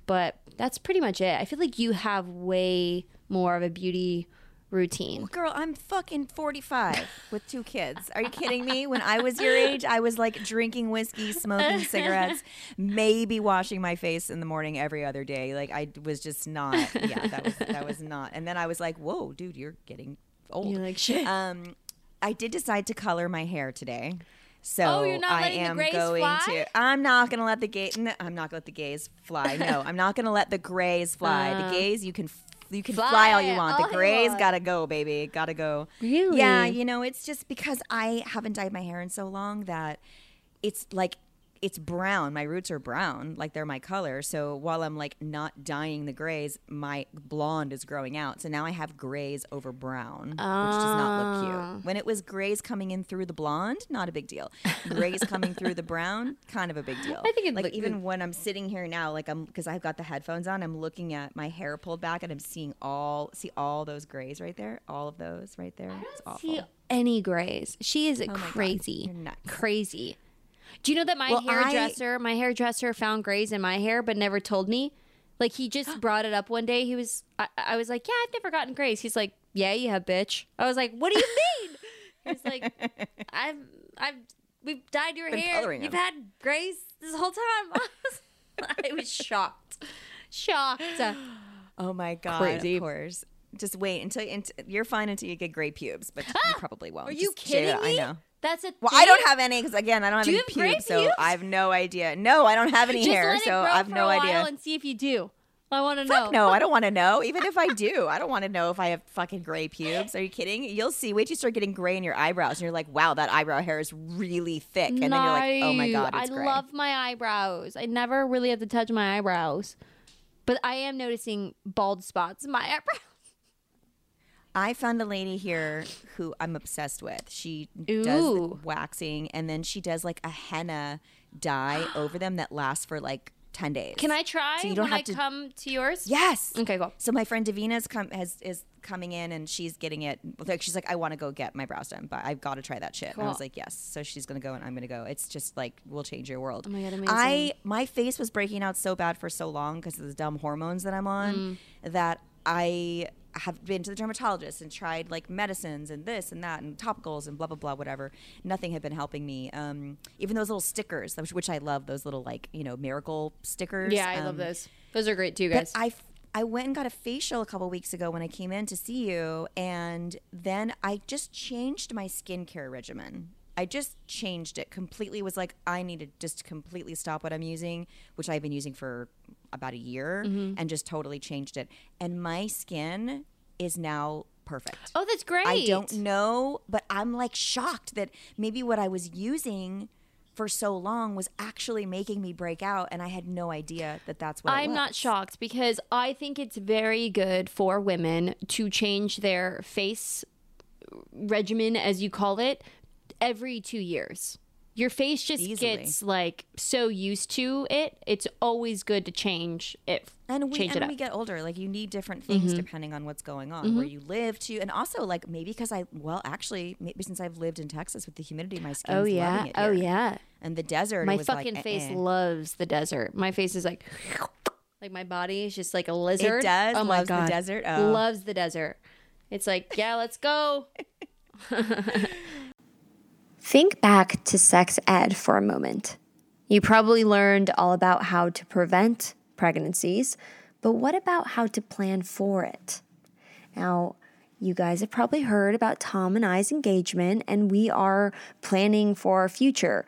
But that's pretty much it. I feel like you have way more of a beauty routine. Girl, I'm fucking 45 with two kids. Are you kidding me? When I was your age, I was like drinking whiskey, smoking cigarettes, maybe washing my face in the morning every other day. Like I was just not. Yeah, that was that was not. And then I was like, "Whoa, dude, you're getting old." You're like, shit. Um, I did decide to color my hair today. So Oh, you're not I the am going fly? to. I'm not gonna let the gay. No, I'm not gonna let the gays fly. No, I'm not gonna let the grays fly. the Uh, gays, you can. You can fly fly, all you want. all The grays want. gotta go, baby. Gotta go. Really? Yeah, you know, it's just because I haven't dyed my hair in so long that it's like it's brown. My roots are brown, like they're my color. So while I'm like not dyeing the grays, my blonde is growing out. So now I have grays over brown, which does not look Ah. cute. When it was grays coming in through the blonde, not a big deal. Grays coming through the brown, kind of a big deal. I think it like even when I'm sitting here now, like I'm because I've got the headphones on, I'm looking at my hair pulled back and I'm seeing all see all those grays right there, all of those right there. It's awful. See any grays. She is Oh crazy. you're nuts. Crazy. Do you know that my Well, I- hairdresser, my hairdresser found grays in my hair but never told me? Like he just brought it up one day. He was I, I was like, "Yeah, I've never gotten grays." He's like, "Yeah, you have, bitch." I was like, "What do you mean?" He's like, "I've I've we've dyed your Been hair. You've them." had grays this whole time." I was shocked. Shocked. Oh my god! Crazy. Of course. Just wait until, until you're fine until you get gray pubes, but you ah! probably won't. Are you Just shave kidding it, me? I know. That's a Well, I don't have any because again, I don't have Do any pubes, so pubes? I have no idea. No, I don't have any Just hair, so I have no idea. and see if you do. I want to know. no, I don't want to know. Even if I do, I don't want to know if I have fucking gray pubes. Are you kidding? You'll see. Wait till you start getting gray in your eyebrows, and you're like, "Wow, that eyebrow hair is really thick." And then you're like, "Oh my god, it's I gray." love my eyebrows. I never really have to touch my eyebrows. But I am noticing bald spots in my eyebrows. I found a lady here who I'm obsessed with. She does Ooh. the waxing and then she does like a henna dye over them that lasts for like 10 days. Can I try So you don't when have I to- come to yours? Yes. Okay, cool. So my friend Davina's come has is coming in and she's getting it. Like she's like, I want to go get my brows done, but I've got to try that shit. And I was like, yes. So she's gonna go and I'm gonna go. It's just like will change your world. Oh my God, amazing. I my face was breaking out so bad for so long because of the dumb hormones that I'm on Mm. that I have been to the dermatologist and tried like medicines and this and that and topicals and blah blah blah whatever. Nothing had been helping me. Um, even those little stickers, which, which I love, those little like you know miracle stickers. Yeah, I love um, those. Those are great too, but guys. I, I went and got a facial a couple weeks ago when I came in to see you, and then I just changed my skincare regimen. I just changed it completely. Was like I need to just completely stop what I'm using, which I've been using for about a year, Mm-hmm. and just totally changed it. And my skin is now perfect. oh, that's great. I don't know, but I'm like shocked that maybe what I was using for so long was actually making me break out, and I had no idea that that's what. I'm not shocked because I think it's very good for women to change their face regimen, as you call it, every two years. Your face just Easily. gets like so used to it. It's always good to change it. And we change and it up. we get older. Like you need different things Mm-hmm. depending on what's going on, where you live too, and also like maybe because I well actually maybe since I've lived in Texas with the humidity, my skin's oh yeah. loving it Oh yeah. And the desert, My was fucking like, face eh, eh. loves the desert. My face is like like my body is just like a lizard. It does? Oh my Loves the god. desert? Oh. Loves the desert. It's like, yeah, let's go. Think back to sex ed for a moment. You probably learned all about how to prevent pregnancies, but what about how to plan for it? Now, you guys have probably heard about Tom and I's engagement, and we are planning for our future.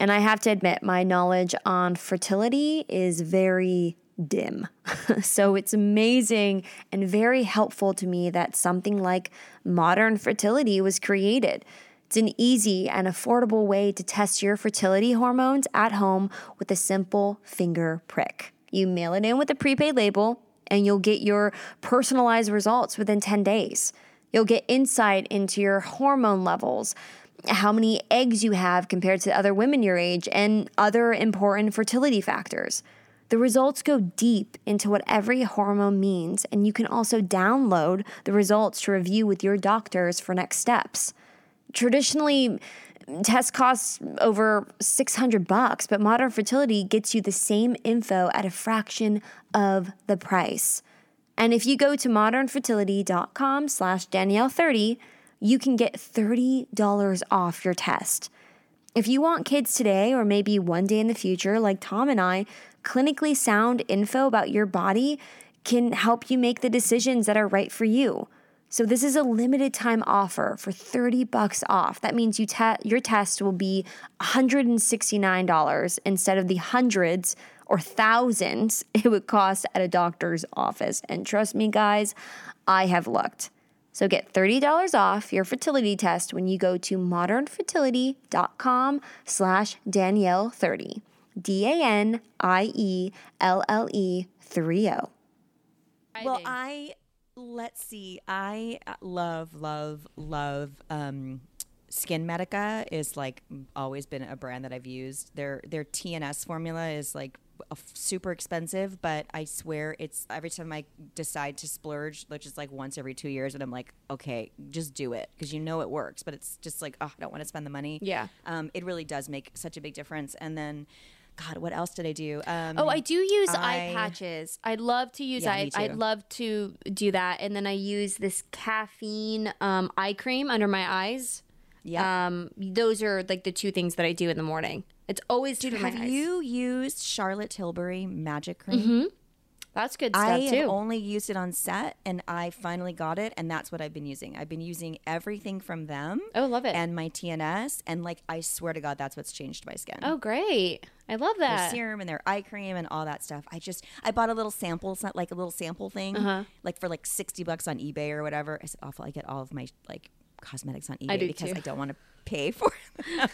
And I have to admit, my knowledge on fertility is very dim. so it's amazing and very helpful to me that something like modern fertility was created. It's an easy and affordable way to test your fertility hormones at home with a simple finger prick. You mail it in with a prepaid label, and you'll get your personalized results within 10 days. You'll get insight into your hormone levels, how many eggs you have compared to other women your age, and other important fertility factors. The results go deep into what every hormone means, and you can also download the results to review with your doctors for next steps. Traditionally, test costs over 600 bucks, but Modern Fertility gets you the same info at a fraction of the price. And if you go to modernfertility.com slash Danielle30, you can get $30 off your test. If you want kids today or maybe one day in the future, like Tom and I, clinically sound info about your body can help you make the decisions that are right for you. So this is a limited time offer for 30 bucks off. That means you te- your test will be $169 instead of the hundreds or thousands it would cost at a doctor's office. And trust me guys, I have looked. So get $30 off your fertility test when you go to modernfertility.com slash Danielle30. D-A-N-I-E-L-L-E 30. Well, I let's see. I uh, love, love, love. Um, Skin Medica is like always been a brand that I've used. Their their TNS formula is like super expensive, but I swear it's every time I decide to splurge, which is like once every two years, and I'm like, okay, just do it because you know it works. But it's just like, oh, I don't want to spend the money. Yeah. um, it really does make such a big difference. And then, God, what else did I do? Um, Oh, I do use eye patches. I'd love to use Yeah, eye. I'd love to do that, and then I use this caffeine um, eye cream under my eyes. Yeah. Um, those are like the two things that I do in the morning. It's always Dude, have you used Charlotte Tilbury Magic Cream? That's good stuff I too. only used it on set, and I finally got it, and that's what I've been using. I've been using everything from them. Oh, love it. And my TNS, and like I swear to God, that's what's changed my skin. oh, great! I love their that. serum and their eye cream and all that stuff. I just I bought a little sample, it's not like a little sample thing, Uh-huh. like for like sixty bucks on eBay or whatever. It's awful. I get all of my like cosmetics on eBay I because too. I don't want to pay for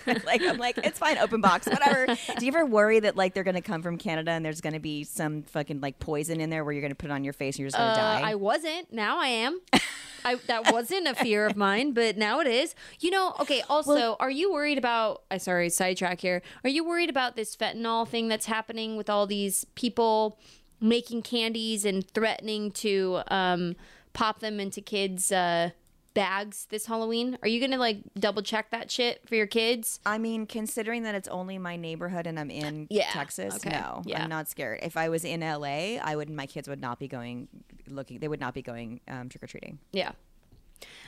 them. like I'm like it's fine, open box, whatever. do you ever worry that like they're gonna come from Canada and there's gonna be some fucking like poison in there where you're gonna put it on your face and you're just gonna Uh, die? I wasn't. Now I am. I, that wasn't a fear of mine, but now it is. You know, okay, also, are you worried about, I sorry, sidetrack here. Are you worried about this fentanyl thing that's happening with all these people making candies and threatening to um, pop them into kids' uh, bags this Halloween? Are you going to like double check that shit for your kids? I mean, considering that it's only my neighborhood and I'm in Yeah, Texas, okay, no, yeah. I'm not scared. If I was in LA, I would. My kids would not be going looking. They would not be going um, trick or treating. Yeah.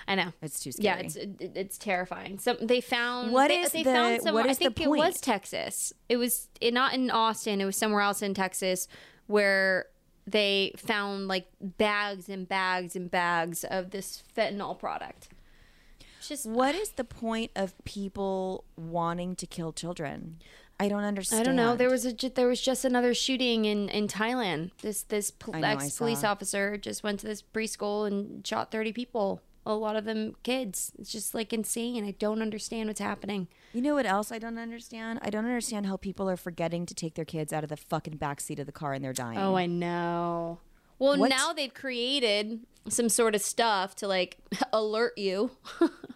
I know. It's too scary. Yeah, it's it, it's terrifying. So they found What they, is they the- found I think it was? Texas. It was it, not in Austin. It was somewhere else in Texas where they found like bags and bags and bags of this fentanyl product. It's just What is the point of people wanting to kill children? I don't understand. I don't know. There was a there was just another shooting in in Thailand. This this ex police officer just went to this preschool and shot thirty people. A lot of them kids. It's just like insane. I don't understand what's happening. You know what else I don't understand? I don't understand how people are forgetting to take their kids out of the fucking backseat of the car and they're dying. Oh, I know. Well, What? now they've created some sort of stuff to like alert you.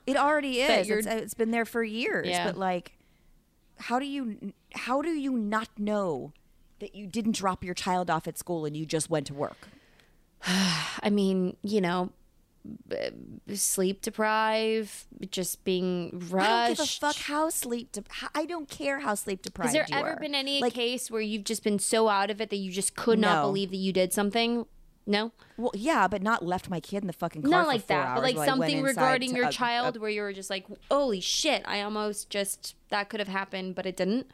It already is. It's, it's been there for years. Yeah. But like, how do you how do you not know that you didn't drop your child off at school and you just went to work? I mean, you know, sleep deprived, just being rushed. I don't give a fuck how sleep. De- I don't care how sleep deprived. Has there ever been any like? case where you've just been so out of it that you just could not believe that you did something? No, Well, yeah, but not left my kid in the fucking car. not for like that, hours but like while I went something regarding your uh, uh, child where you were just like, "Holy shit! I almost just that could have happened, but it didn't."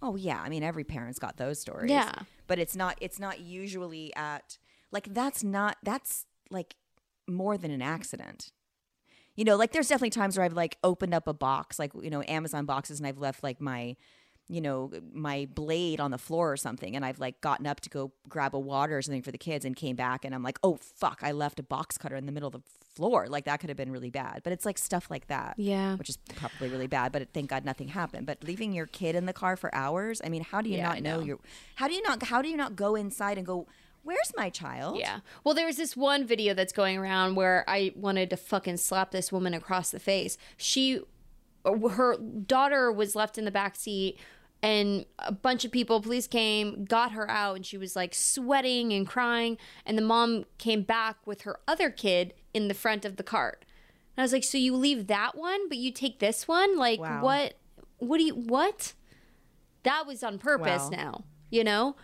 Oh yeah, I mean every parent's got those stories. Yeah. but it's not. It's not usually at like that's not that's like more than an accident. You know, like there's definitely times where I've like opened up a box, like you know Amazon boxes, and I've left like my, you know, my blade on the floor or something, and I've like gotten up to go grab a water or something for the kids, and came back, and I'm like, oh fuck, I left a box cutter in the middle of the floor. Like that could have been really bad. But it's like stuff like that Yeah. which is probably really bad. But thank God nothing happened. But leaving your kid in the car for hours, I mean, how do you Yeah, not know, know. your? How do you not? How do you not go inside and go? Where's my child? Yeah. Well, there was this one video that's going around where I wanted to fucking slap this woman across the face. She, her daughter was left in the back seat, and a bunch of people, police came, got her out, and she was like sweating and crying. And the mom came back with her other kid in the front of the cart. And I was like, so you leave that one, but you take this one? Like, Wow. what? What do you, what? That was on purpose Wow. now, you know?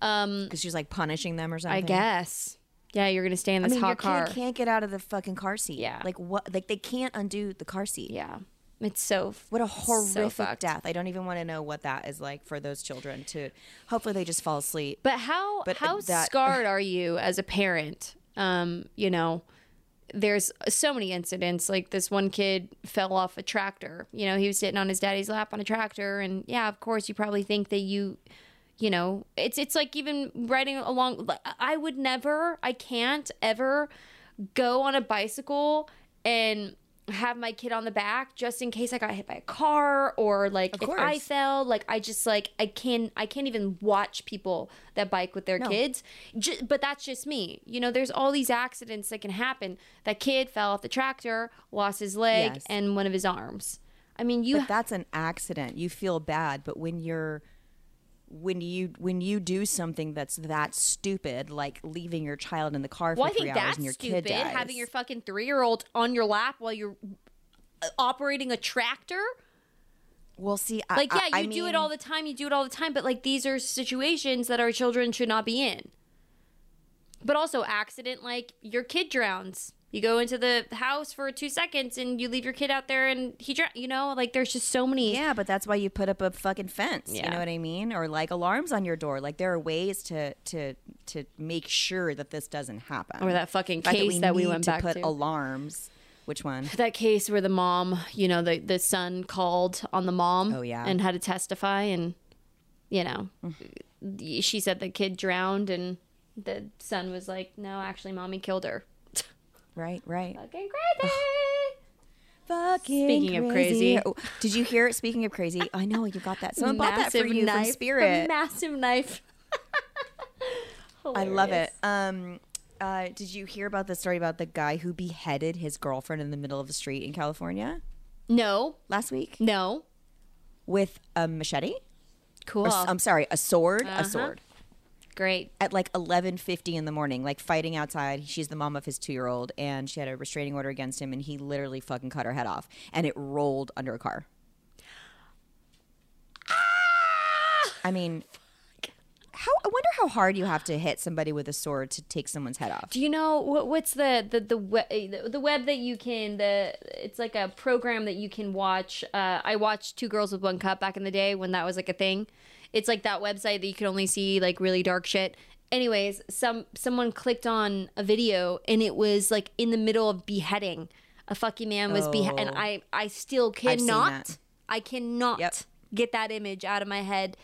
Because she's like punishing them or something. I guess. Yeah, you're gonna stay in I this mean, your hot car. kid can't get out of the fucking car seat. Yeah. Like what? Like they can't undo the car seat. Yeah, it's so. What a horrific fucked. death. I don't even want to know what that is like for those children to hopefully they just fall asleep. But how But, uh, how that- scarred are you as a parent? Um, you know, there's so many incidents. Like this one kid fell off a tractor. You know, he was sitting on his daddy's lap on a tractor, and yeah, of course, you probably think that you, you know, it's it's like even riding along. I would never, I can't ever go on a bicycle and have my kid on the back just in case I got hit by a car or like if I fell like I just like I can I can't even watch people that bike with their No. kids Ju- but that's just me you know there's all these accidents that can happen that kid fell off the tractor lost his leg Yes. and one of his arms I mean you but that's an accident. You feel bad, but when you're when you when you do something that's that stupid, like leaving your child in the car for well three hours that's and your stupid kid dies, having your fucking 3-year-old on your lap while you're uh, operating a tractor? Well, see, I, like yeah you I do it all the time you do it all the time but like these are situations that our children should not be in. But also accident like your kid drowns you go into the house for two seconds and you leave your kid out there and he drown you know like there's just so many Yeah, but that's why you put up a fucking fence. yeah. You know what I mean? Or like alarms on your door. Like there are ways to to to make sure that this doesn't happen. Or that fucking The fact case that we need went to back put to. alarms. Which one? that case where the mom you know the the son called on the mom Oh, yeah. and had to testify and you know mm. she said the kid drowned and the son was like no actually mommy killed her Right, right. fucking crazy fucking Speaking of crazy. Oh, did you hear? Speaking of crazy, I know you got that. Someone bought that for Massive you knife, from a Spirit. massive knife. I love it. Um, uh, did you hear about the story about the guy who beheaded his girlfriend in the middle of the street in California No, last week no. with a machete? Cool. Or s- I'm sorry, a sword. Uh-huh. A sword. Great. At like 11:50 in the morning, like fighting outside. She's the mom of his two-year-old, and she had a restraining order against him, and he literally fucking cut her head off, and it rolled under a car. I mean, how? I wonder how hard you have to hit somebody with a sword to take someone's head off. Do you know what, what's the the the web, the the web that you can the it's like a program that you can watch. Uh, I watched Two Girls with One Cup back in the day when that was like a thing. It's like that website that you can only see like really dark shit. Anyways, some someone clicked on a video and it was like in the middle of beheading. A fucking man was beheaded, and Oh. I I still cannot. I cannot Yep. get that image out of my head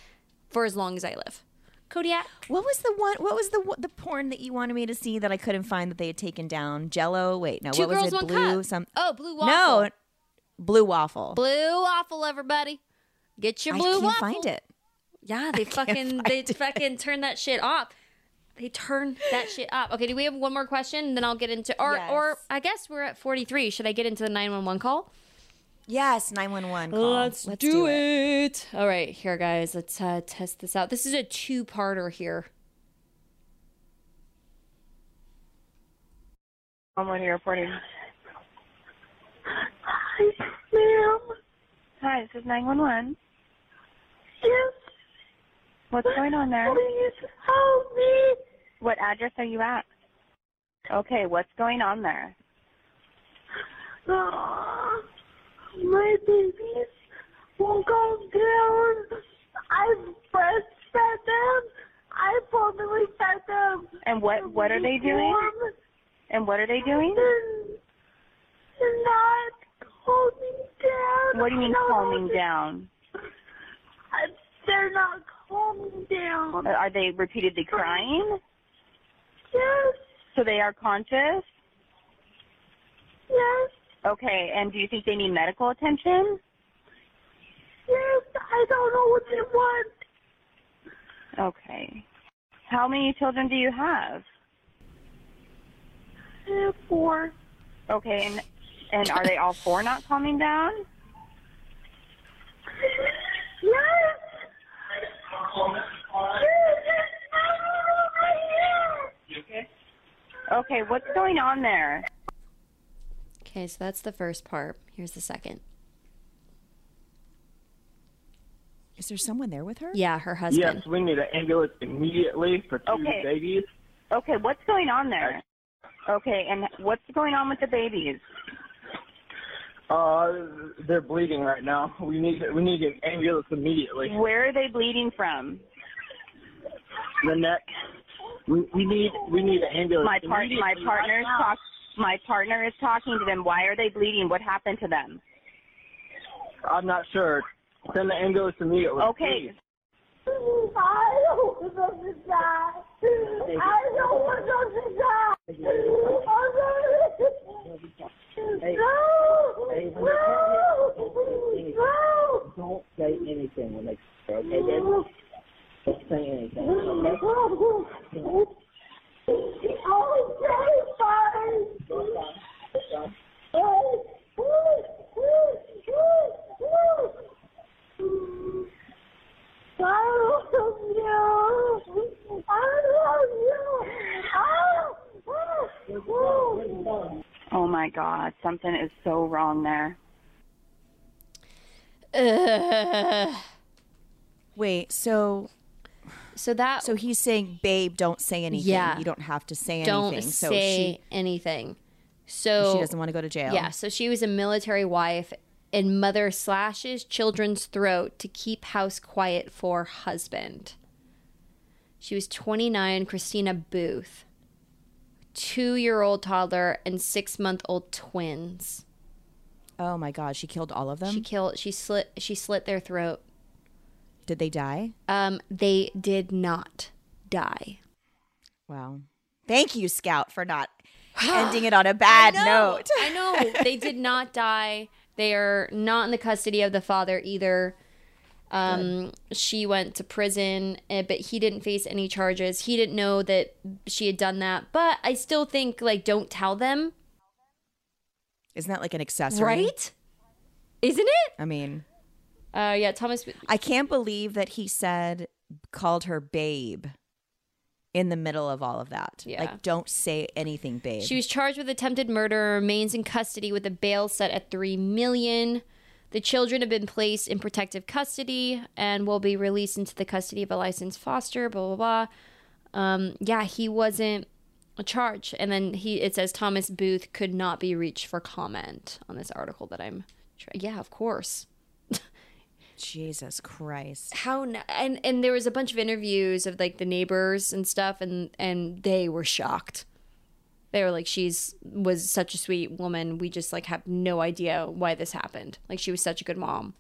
for as long as I live. Kodiak. What was the one? What was the the porn that you wanted me to see that I couldn't find that they had taken down? Jello. Wait, no. Two what girls, was it? Blue. cup. Some. Oh, blue waffle. No. Blue waffle. Blue waffle, everybody. Get your I blue can't waffle. find it. Yeah, they fucking they fucking turn that shit off. They turn that shit up. Okay, do we have one more question? Then I'll get into or or I guess we're at forty three. Should I get into the nine one one call? Yes, nine one one call. Let's do, it. All right, here guys, let's uh, test this out. This is a two parter here. I'm on your reporting. Hi, ma'am. Hi, this is 911. What's going on there? Please help me. What address are you at? Okay, what's going on there? Uh, my babies won't calm down. I breastfed them. I formally fed them. And what what are they doing? And what are they doing? They're not calming down. What do you mean calming down? They're not calming down. Are they repeatedly crying? Yes. So they are conscious? Yes. Okay, and do you think they need medical attention? Yes, I don't know what they want. Okay. How many children do you have? I have four. Okay, and and are they all four not calming down? Yes. Okay, what's going on there? Okay, so that's the first part. Here's the second. Is there someone there with her? Yeah, her husband. Yes, we need an ambulance immediately for two Okay. babies. Okay, what's going on there? Okay, and what's going on with the babies? Uh, they're bleeding right now. We need we need an ambulance immediately. Where are they bleeding from? The neck. We, we need we need an ambulance. My part, my partner right is talk. My partner is talking to them. Why are they bleeding? What happened to them? I'm not sure. Send the ambulance immediately. Okay. please. I don't want them to die. I don't want them to die. No! No! No! Don't say anything when they okay, baby? Don't say anything. Okay? Oh Oh my God, something is so wrong there. Ugh. Wait, so So that so he's saying, "Babe, don't say anything. Yeah. You don't have to say don't anything." So say anything. So she she doesn't want to go to jail. Yeah, so she was a military wife and mother slashes children's throat to keep house quiet for husband. She was 29, Christina Booth. Two year old toddler and six month old twins. Oh my God, she killed all of them. She killed she slit she slit their throat. Did they die? Um, they did not die. Wow. Thank you, Scout, for not ending it on a bad I know, note. I know. They did not die. They are not in the custody of the father either. Um, she went to prison, eh, but he didn't face any charges. He didn't know that she had done that. But I still think like don't tell them, Isn't that like an accessory? right? Isn't it? I mean, Uh, yeah, Thomas. I can't believe that he said called her babe in the middle of all of that. Yeah. Like don't say anything, babe. She was charged with attempted murder, remains in custody with a bail set at three million. The children have been placed in protective custody and will be released into the custody of a licensed foster. Blah blah blah. Um, yeah, he wasn't charged, and then he it says Thomas Booth could not be reached for comment on this article that I'm. Tra- yeah, of course. Jesus Christ. How n- and and there was a bunch of interviews of like the neighbors and stuff, and and they were shocked. They were like, "She's was such a sweet woman. We just like have no idea why this happened. Like she was such a good mom.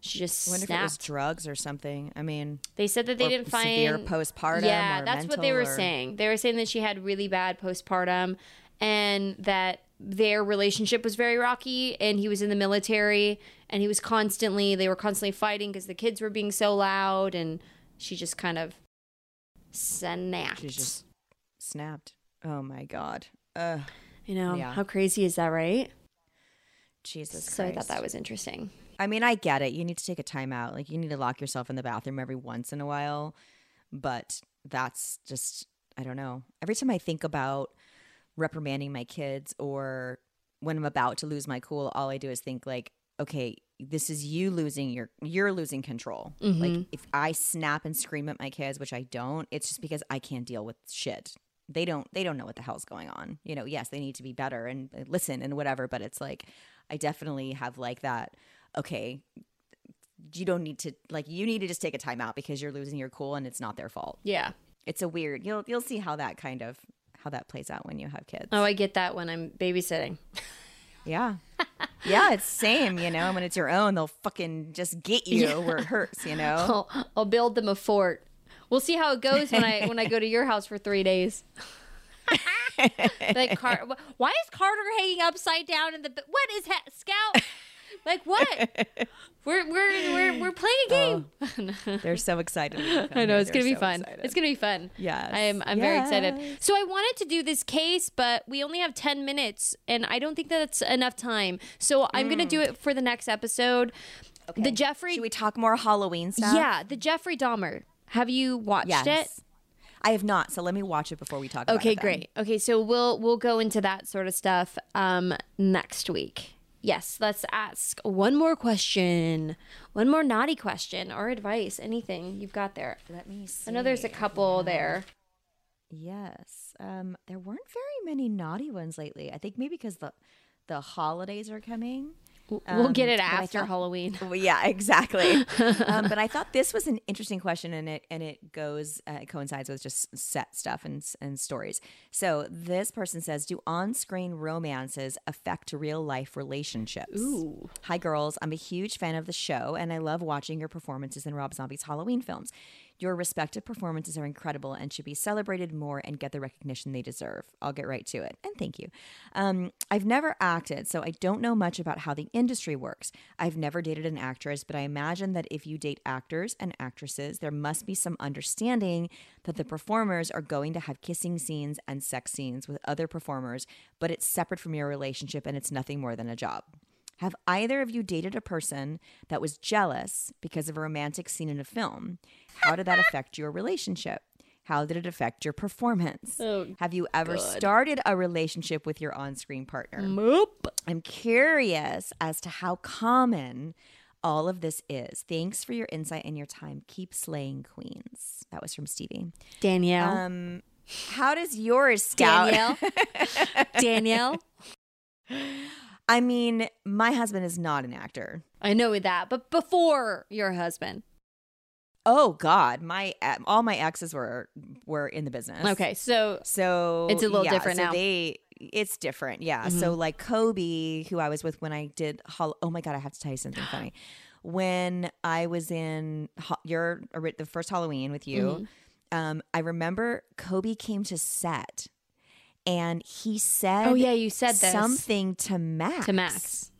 She just I wonder if it was snapped." drugs or something. I mean, They said that they didn't find severe postpartum Yeah, that's what they were or- saying. They were saying that she had really bad postpartum, and that their relationship was very rocky. And he was in the military, and he was constantly they were constantly fighting because the kids were being so loud, and she just kind of snapped. she just snapped. Oh my God. Ugh. you know yeah. how crazy is that, right? Jesus So I thought that was interesting. I mean, I get it. You need to take a time out. Like you need to lock yourself in the bathroom every once in a while. But that's just I don't know. Every time I think about reprimanding my kids or when I'm about to lose my cool, all I do is think like, okay, this is you losing your you're losing control. Like mm-hmm. if I snap and scream at my kids, which I don't, it's just because I can't deal with shit. They don't they don't know what the hell's going on. You know, yes, they need to be better and listen and whatever, but it's like I definitely have like that okay, you don't need to like you need to just take a time out because you're losing your cool and it's not their fault. Yeah. It's a weird. You'll you'll see how that kind of how that plays out when you have kids. Oh, I get that when I'm babysitting. Yeah. yeah, it's same, you know. When it's your own, they'll fucking just get you where it hurts, you know. I'll, I'll build them a fort. We'll see how it goes when I when I go to your house for three days. like Car- why is Carter hanging upside down in the what is ha- Scout? Like what? We're we're we're we're playing a oh. game. They're so excited. when you come I know it's gonna be so fun. excited. It's gonna be fun. Yeah, I'm I'm very excited. So I wanted to do this case, but we only have ten minutes, and I don't think that's enough time. So I'm gonna do mm. it for the next episode. The Jeffrey, Should we talk more Halloween stuff? yeah, the Jeffrey Dahmer. Have you watched Yes. it? I have not, so let me watch it before we talk about Okay, great. Okay, so we'll we'll go into that sort of stuff um next week. Yes, let's ask one more question. One more naughty question or advice, anything you've got there. Let me see. I know there's a couple there. Yes. Um, there weren't very many naughty ones lately. I think maybe because the the holidays are coming. We'll get Um, it after thought- Halloween. Well, yeah, exactly. um, but I thought this was an interesting question, and it and it goes uh, it coincides with just set stuff and and stories. So this person says, "Do on-screen romances affect real life relationships?" Ooh. Hi, girls. I'm a huge fan of the show, and I love watching your performances in Rob Zombie's Halloween films. Your respective performances are incredible and should be celebrated more and get the recognition they deserve. I'll get right to it. And thank you. Um, I've never acted, so I don't know much about how the industry works. I've never dated an actress, but I imagine that if you date actors and actresses, there must be some understanding that the performers are going to have kissing scenes and sex scenes with other performers, but it's separate from your relationship and it's nothing more than a job. Have either of you dated a person that was jealous because of a romantic scene in a film? How did that affect your relationship? How did it affect your performance? Oh, Have you ever started a relationship with your on screen partner? Nope. I'm curious as to how common all of this is. Thanks for your insight and your time. Keep slaying queens. That was from Stevie. Danielle. Um, how does yours scout? Danielle. Danielle. I mean, my husband is not an actor. I know that, but before your husband. Oh God, my uh, all my exes were were in the business. Okay, so so It's a little yeah, different so now. They it's different, yeah. So mm-hmm. like Kobe, who I was with when I did. Hol- oh my God, I have to tell you something funny. When I was in Ho- your the first Halloween with you, mm-hmm. um, I remember Kobe came to set. And he oh, said, Oh, yeah, you said this. something to Max to Max.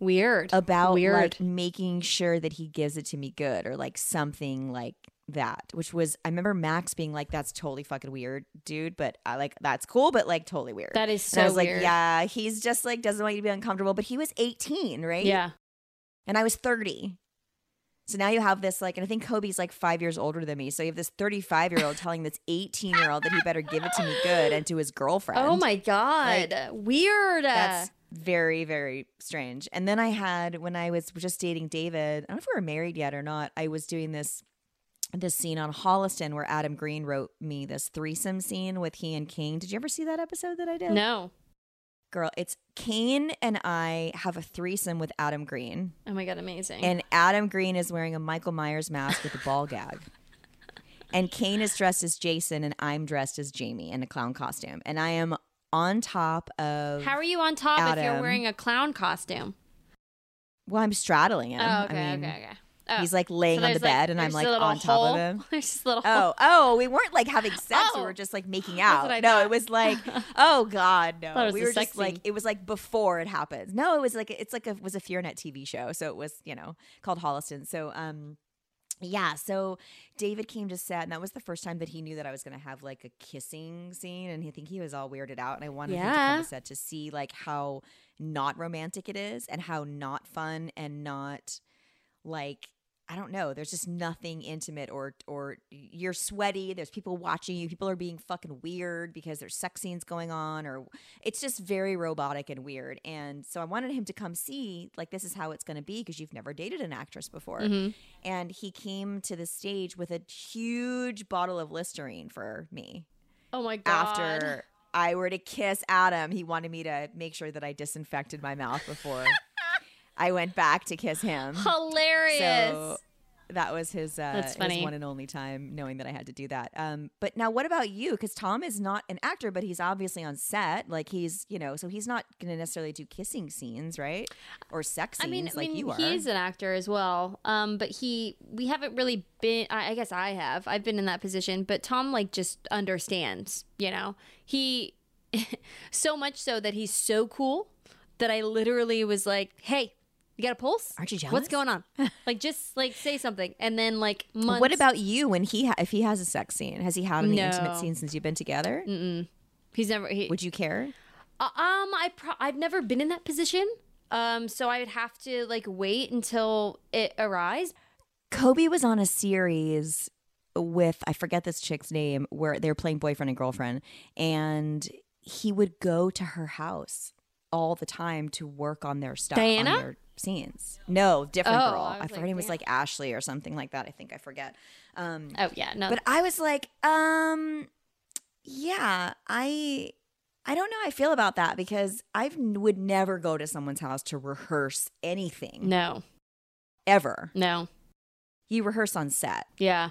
Weird. about Weird. like making sure that he gives it to me good or like something like that which was i remember max being like that's totally fucking weird dude but i like that's cool but like totally weird That is so. and i was like yeah he's just like doesn't want you to be uncomfortable but he was 18 right Yeah. and i was 30 so now you have this like and i think kobe's like five years older than me so you have this 35 year old telling this 18 year old that he better give it to me good and to his girlfriend Oh my god. Weird. that's very, very strange. And then I had when I was just dating David, I don't know if we were married yet or not, I was doing this this scene on Holliston where Adam Green wrote me this threesome scene with he and Kane. Did you ever see that episode that I did? no. Girl, it's Kane and I have a threesome with Adam Green. Oh my god, amazing. And Adam Green is wearing a Michael Myers mask with a ball gag. And Kane is dressed as Jason and I'm dressed as Jamie in a clown costume. And I am on top of How are you on top if you're wearing a clown costume? Well, I'm straddling him. Oh, okay, I mean, okay, okay. Oh. He's like laying So on the like- bed, and I'm like on top hole. of him. There's little Oh, oh, we weren't like having sex. We Oh. were just like making out. no, thought. it was like, oh god, no. Thought it was we were just like, it was like before it happens. No, it was like it's like a was a FearNet TV show, so it was you know called Holliston. So um, yeah. So David came to set, and that was the first time that he knew that I was going to have like a kissing scene, and I think he was all weirded out, and I wanted him to come Yeah. to set to see like how not romantic it is, and how not fun, and not like I don't know. There's just nothing intimate or or you're sweaty. There's people watching you. People are being fucking weird because there's sex scenes going on or it's just very robotic and weird. And so I wanted him to come see like this is how it's going to be because you've never dated an actress before. Mm-hmm. And he came to the stage with a huge bottle of Listerine for me Oh my god. after I were to kiss Adam, he wanted me to make sure that I disinfected my mouth before I went back to kiss him. Hilarious. So that was his, uh, That's his funny. one and only time knowing that I had to do that. Um, but now, what about you? Because Tom is not an actor, but he's obviously on set. Like he's, you know, so he's not going to necessarily do kissing scenes, right? Or sex scenes I mean, like I mean, you are. he's an actor as well. Um, but he, we haven't really been. I, I guess I have. I've been in that position, but Tom like just understands. You know, he so much so that he's so cool that I literally was like, "Hey, you got a pulse? Aren't you jealous? What's going on? like, just like say something." And then like months. what about you when he, ha- if he has a sex scene? Has he had any intimate No. scenes since you've been together? He's never. He, Would you care? Uh, um, I pro- I've never been in that position. Um, so I would have to like wait until it arrives. Kobe was on a series with I forget this chick's name where they were playing boyfriend and girlfriend, and he would go to her house all the time to work on their stuff, Diana? Scenes. No, different Oh, girl. I I, forget her name was like Ashley or something like that. I think I forget. Um, Oh yeah, no. but I was like, um, yeah, I. I don't know how I feel about that because I would never go to someone's house to rehearse anything no, ever. no, You rehearse on set. yeah,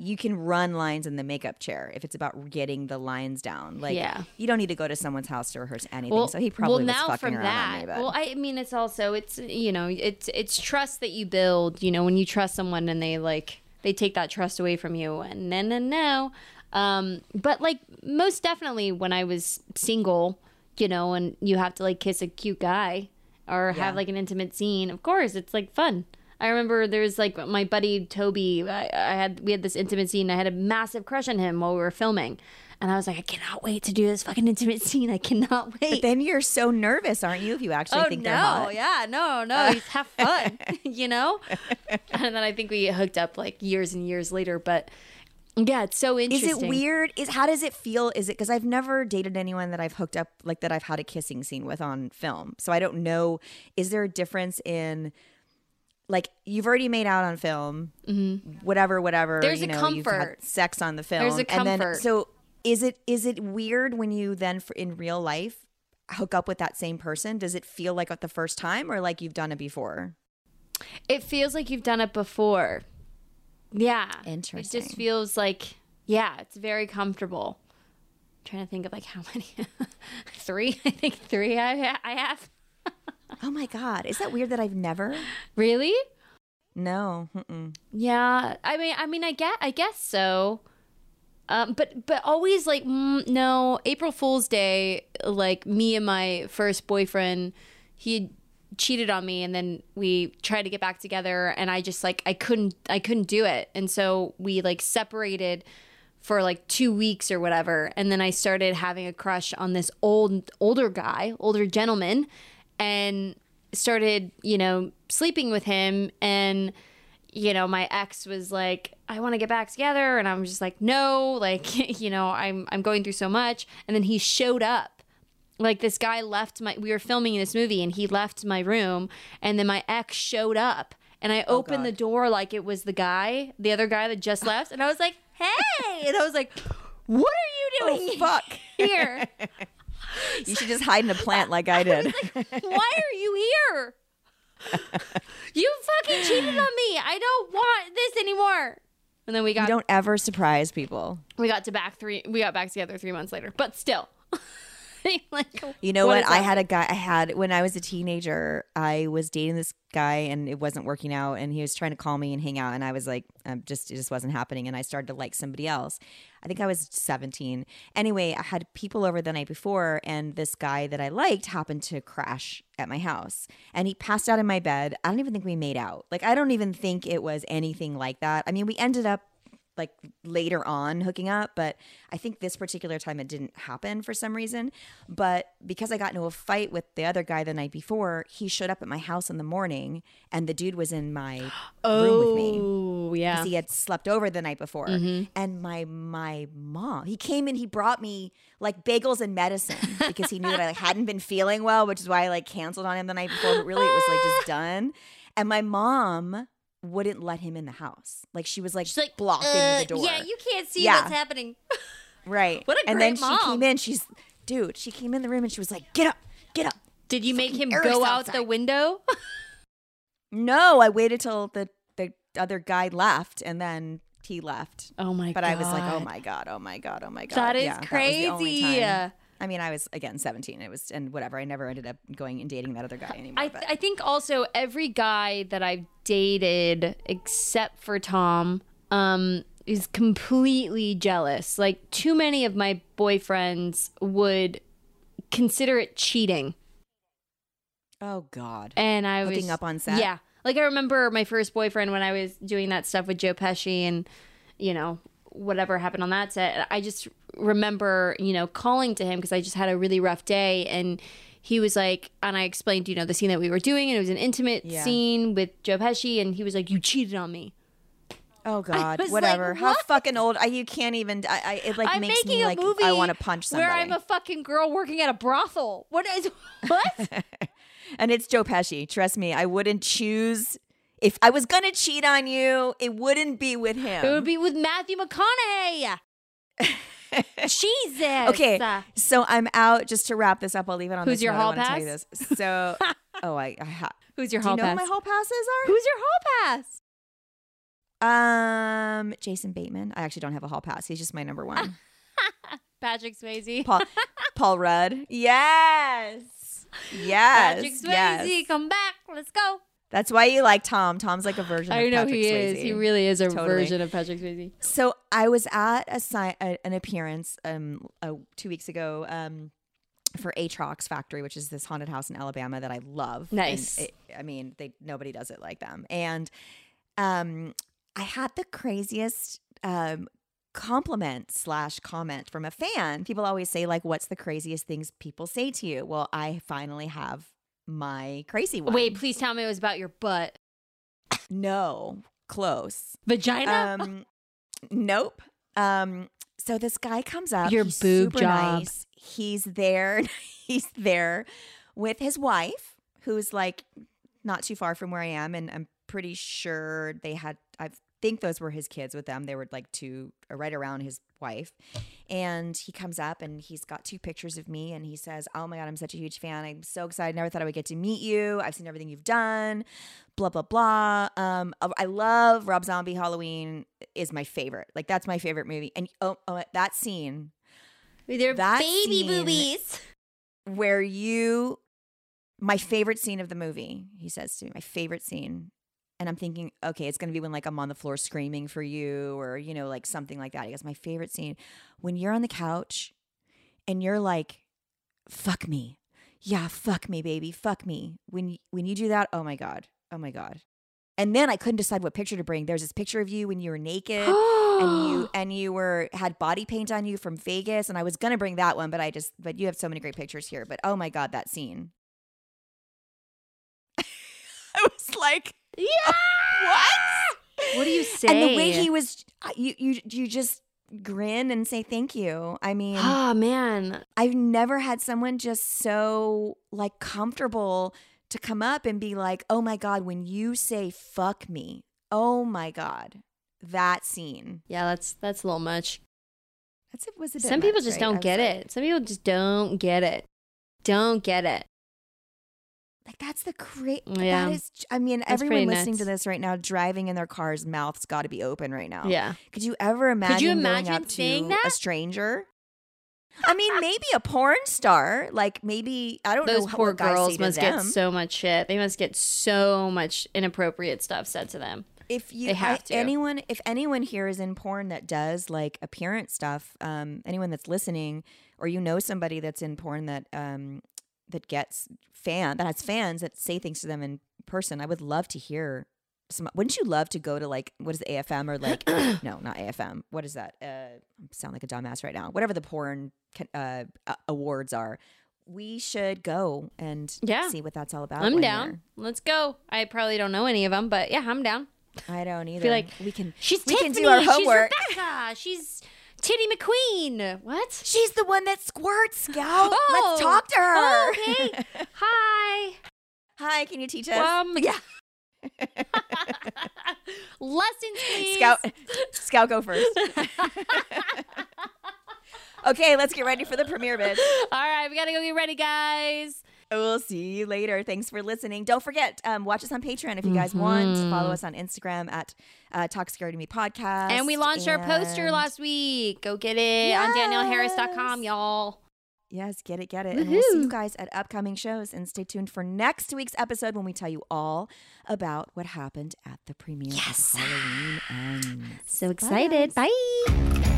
you can run lines in the makeup chair if it's about getting the lines down. Like, Yeah. you don't need to go to someone's house to rehearse anything. well, so he probably well was now fucking from around that. Well, I mean, it's also it's you know it's it's trust that you build. You know, when you trust someone and they like they take that trust away from you, and no, no, no. Um, but like most definitely when I was single, you know, and you have to like kiss a cute guy or Yeah. have like an intimate scene. Of course, it's like fun. I remember there's like my buddy Toby. I, I had we had this intimate scene. I had a massive crush on him while we were filming, and I was like, I cannot wait to do this fucking intimate scene. I cannot wait. but then you're so nervous, aren't you? If you actually oh, think no, they're hot. Oh, yeah, no, no, uh. just have fun, you know. and then I think we hooked up like years and years later. But yeah, it's so interesting. Is it weird? Is how does it feel? Is it because I've never dated anyone that I've hooked up like that I've had a kissing scene with on film, so I don't know. Is there a difference in like you've already made out on film, whatever, whatever? Mm-hmm. There's you a know, you've had comfort. sex on the film. There's a And then, comfort. so is it is it weird when you then for, in real life hook up with that same person? Does it feel like at the first time or like you've done it before? It feels like you've done it before. Yeah, Interesting. It just feels like yeah, it's very comfortable. I'm trying to think of like how many, three. I think three. I I have. Oh my god, is that weird that I've never? Really? No. Mm-mm. Yeah. I mean, I mean, I get, I guess so. Um, but but always like mm, no April Fool's Day. Like me and my first boyfriend, he cheated on me, and then we tried to get back together, and I just like I couldn't I couldn't do it, and so we like separated for like two weeks or whatever, and then I started having a crush on this old older guy, older gentleman, and started you know sleeping with him and you know, my ex was like, I want to get back together. And I'm just like, no, like, you know, I'm, I'm going through so much. And then he showed up. Like this guy left my, we were filming this movie and he left my room. And then my ex showed up and I oh, opened the door like it was the guy, the other guy that just left. And I was like, hey. And I was like, what are you oh, doing fuck. here? You should just hide in a plant like I did. Why are you here? you fucking cheated on me. I don't want this anymore. And then we you got don't ever surprise people. we got to back three we got back together three months later. But still. like You know what? I had a guy. I had when I was a teenager. I was dating this guy, and it wasn't working out. And he was trying to call me and hang out, and I was like, um, just it just wasn't happening. And I started to like somebody else. I think I was seventeen. Anyway, I had people over the night before, and this guy that I liked happened to crash at my house, and he passed out in my bed. I don't even think we made out. Like I don't even think it was anything like that. I mean, we ended up like later on hooking up, but I think this particular time it didn't happen for some reason. But because I got into a fight with the other guy the night before, he showed up at my house in the morning and the dude was in my room with me. Oh yeah. Because he had slept over the night before. Mm-hmm. And my my mom, he came in, he brought me like bagels and medicine because he knew that I like, hadn't been feeling well, which is why I like canceled on him the night before. But really it was like just done. And my mom wouldn't let him in the house. Like she was like, She's like blocking "Uh, the door. Yeah, you can't see Yeah. what's happening. Right. What a and great then mom. she came in. She's dude. She came in the room and she was like, "Get up, get up." Did you make him Eric's go out the window? No, I waited till the the other guy left, and then he left. Oh my god. But I was like, "Oh my god, oh my god, oh my god." That is Yeah, was the only crazy. time. I mean, I was again seventeen. It was and whatever. I never ended up going and dating that other guy anymore. I, but. I think also every guy that I've dated except for Tom um, is completely jealous. Like too many of my boyfriends would consider it cheating. oh god. And I was Hooking up on set? Yeah. Like I remember my first boyfriend when I was doing that stuff with Joe Pesci and you know whatever happened on that set. I just remember, you know, calling to him because I just had a really rough day and he was like and I explained, you know, the scene that we were doing and it was an intimate Yeah. scene with Joe Pesci and he was like you cheated on me. Oh God, was like, whatever. How fucking old? I, you can't even. I, I it like I'm makes making me a like movie I want to punch somebody. where I'm a fucking girl working at a brothel. What is what? and it's Joe Pesci. Trust me, I wouldn't choose. If I was gonna cheat on you, it wouldn't be with him. it would be with Matthew McConaughey. Jesus. okay, so I'm out. Just to wrap this up, I'll leave it on. Who's your. Hall you pass? this. So, oh, I, I ha- Who's your do you know pass? who my hall passes are. Who's your hall pass? Um, Jason Bateman. I actually don't have a hall pass. He's just my number one. Patrick Swayze. Paul Paul Rudd. Yes. Yes. Patrick Swayze, yes. come back. Let's go. That's why you like Tom. Tom's like a version I of know Patrick he Swayze. is. He really is a Totally. version of Patrick Swayze. So I was at a, si- a an appearance um uh, two weeks ago um for Atrox Factory, which is this haunted house in Alabama that I love. Nice. it- I mean, they nobody does it like them. And um, I had the craziest um compliment slash comment from a fan. People always say like, "What's the craziest things people say to you?" Well, I finally have my crazy one. Wait, please tell me it was about your butt. no, close. Vagina? Um, nope. Um, so this guy comes up. Your he's boob job. Nice. He's there. he's there with his wife, who's like not too far from where I am, and I'm pretty sure they had. I think those were his kids with them. They were like two, right around his wife. And he comes up and he's got two pictures of me, and he says, "Oh my god, I'm such a huge fan. I'm so excited. Never thought I would get to meet you. I've seen everything you've done." blah blah blah. Um, I love Rob Zombie. Halloween is my favorite. Like that's my favorite movie. And oh, oh that scene your that baby boobies. where you, my favorite scene of the movie. He says to me, my favorite scene and I'm thinking, okay, it's gonna be when like I'm on the floor screaming for you, or you know, like something like that. He goes, my favorite scene when you're on the couch and you're like, fuck me, yeah, fuck me, baby, fuck me. When when you do that, oh my god, oh my god. And then I couldn't decide what picture to bring. There's this picture of you when you were naked and you and you were had body paint on you from Vegas, and I was gonna bring that one, but I just but you have so many great pictures here. But oh my god, that scene. I was like, yeah. what? What do you say? And the way he was, uh, you you you just grin and say thank you. I mean, Oh man. I've never had someone just so like comfortable to come up and be like, "Oh my god, when you say fuck me, oh my god, that scene." Yeah, that's that's a little much. That's it was a bit Some people much, just right? Don't get like- it. Some people just don't get it. Don't get it. Like that's the great. Yeah. That is. I mean, That's everyone listening to this right now, driving in their cars, mouths got to be open right now. Yeah. Could you ever imagine? Could you going imagine up saying to that? a stranger? I mean, maybe a porn star. Like maybe I don't Those know. poor what girls must them. get so much shit. They must get so much inappropriate stuff said to them. if you They have I- to. anyone if anyone here is in porn that does like appearance stuff um anyone that's listening or you know somebody that's in porn that um that gets fan that has fans that say things to them in person i would love to hear some wouldn't you love to go to like what is the afm or like no not afm what is that uh I sound like a dumbass right now whatever the porn uh, awards are we should go and Yeah. see what that's all about I'm down. Let's go. I probably don't know any of them, but yeah, I'm down. i don't either Feel like we can She's we Tiffany. can do our She's homework Rebecca. She's Titty McQueen. What? She's the one that squirts, Scout. Oh. Let's talk to her. Oh, okay. Hi. Hi, can you teach us? Um, yeah. Lessons, please. Scout, Scout, go first. okay, let's get ready for the premiere, bitch. All right, we gotta go get ready, guys. We'll see you later. Thanks for listening. Don't forget, um, watch us on Patreon if you guys want. Follow us on Instagram at uh, Talk Scary to Me Podcast. And we launched our poster last week. Go get it on danielleharris.com, y'all. Yes, get it, get it. And we'll see you guys at upcoming shows. And stay tuned for next week's episode when we tell you all about what happened at the premiere Yes. of Halloween Ends. So excited. Bye.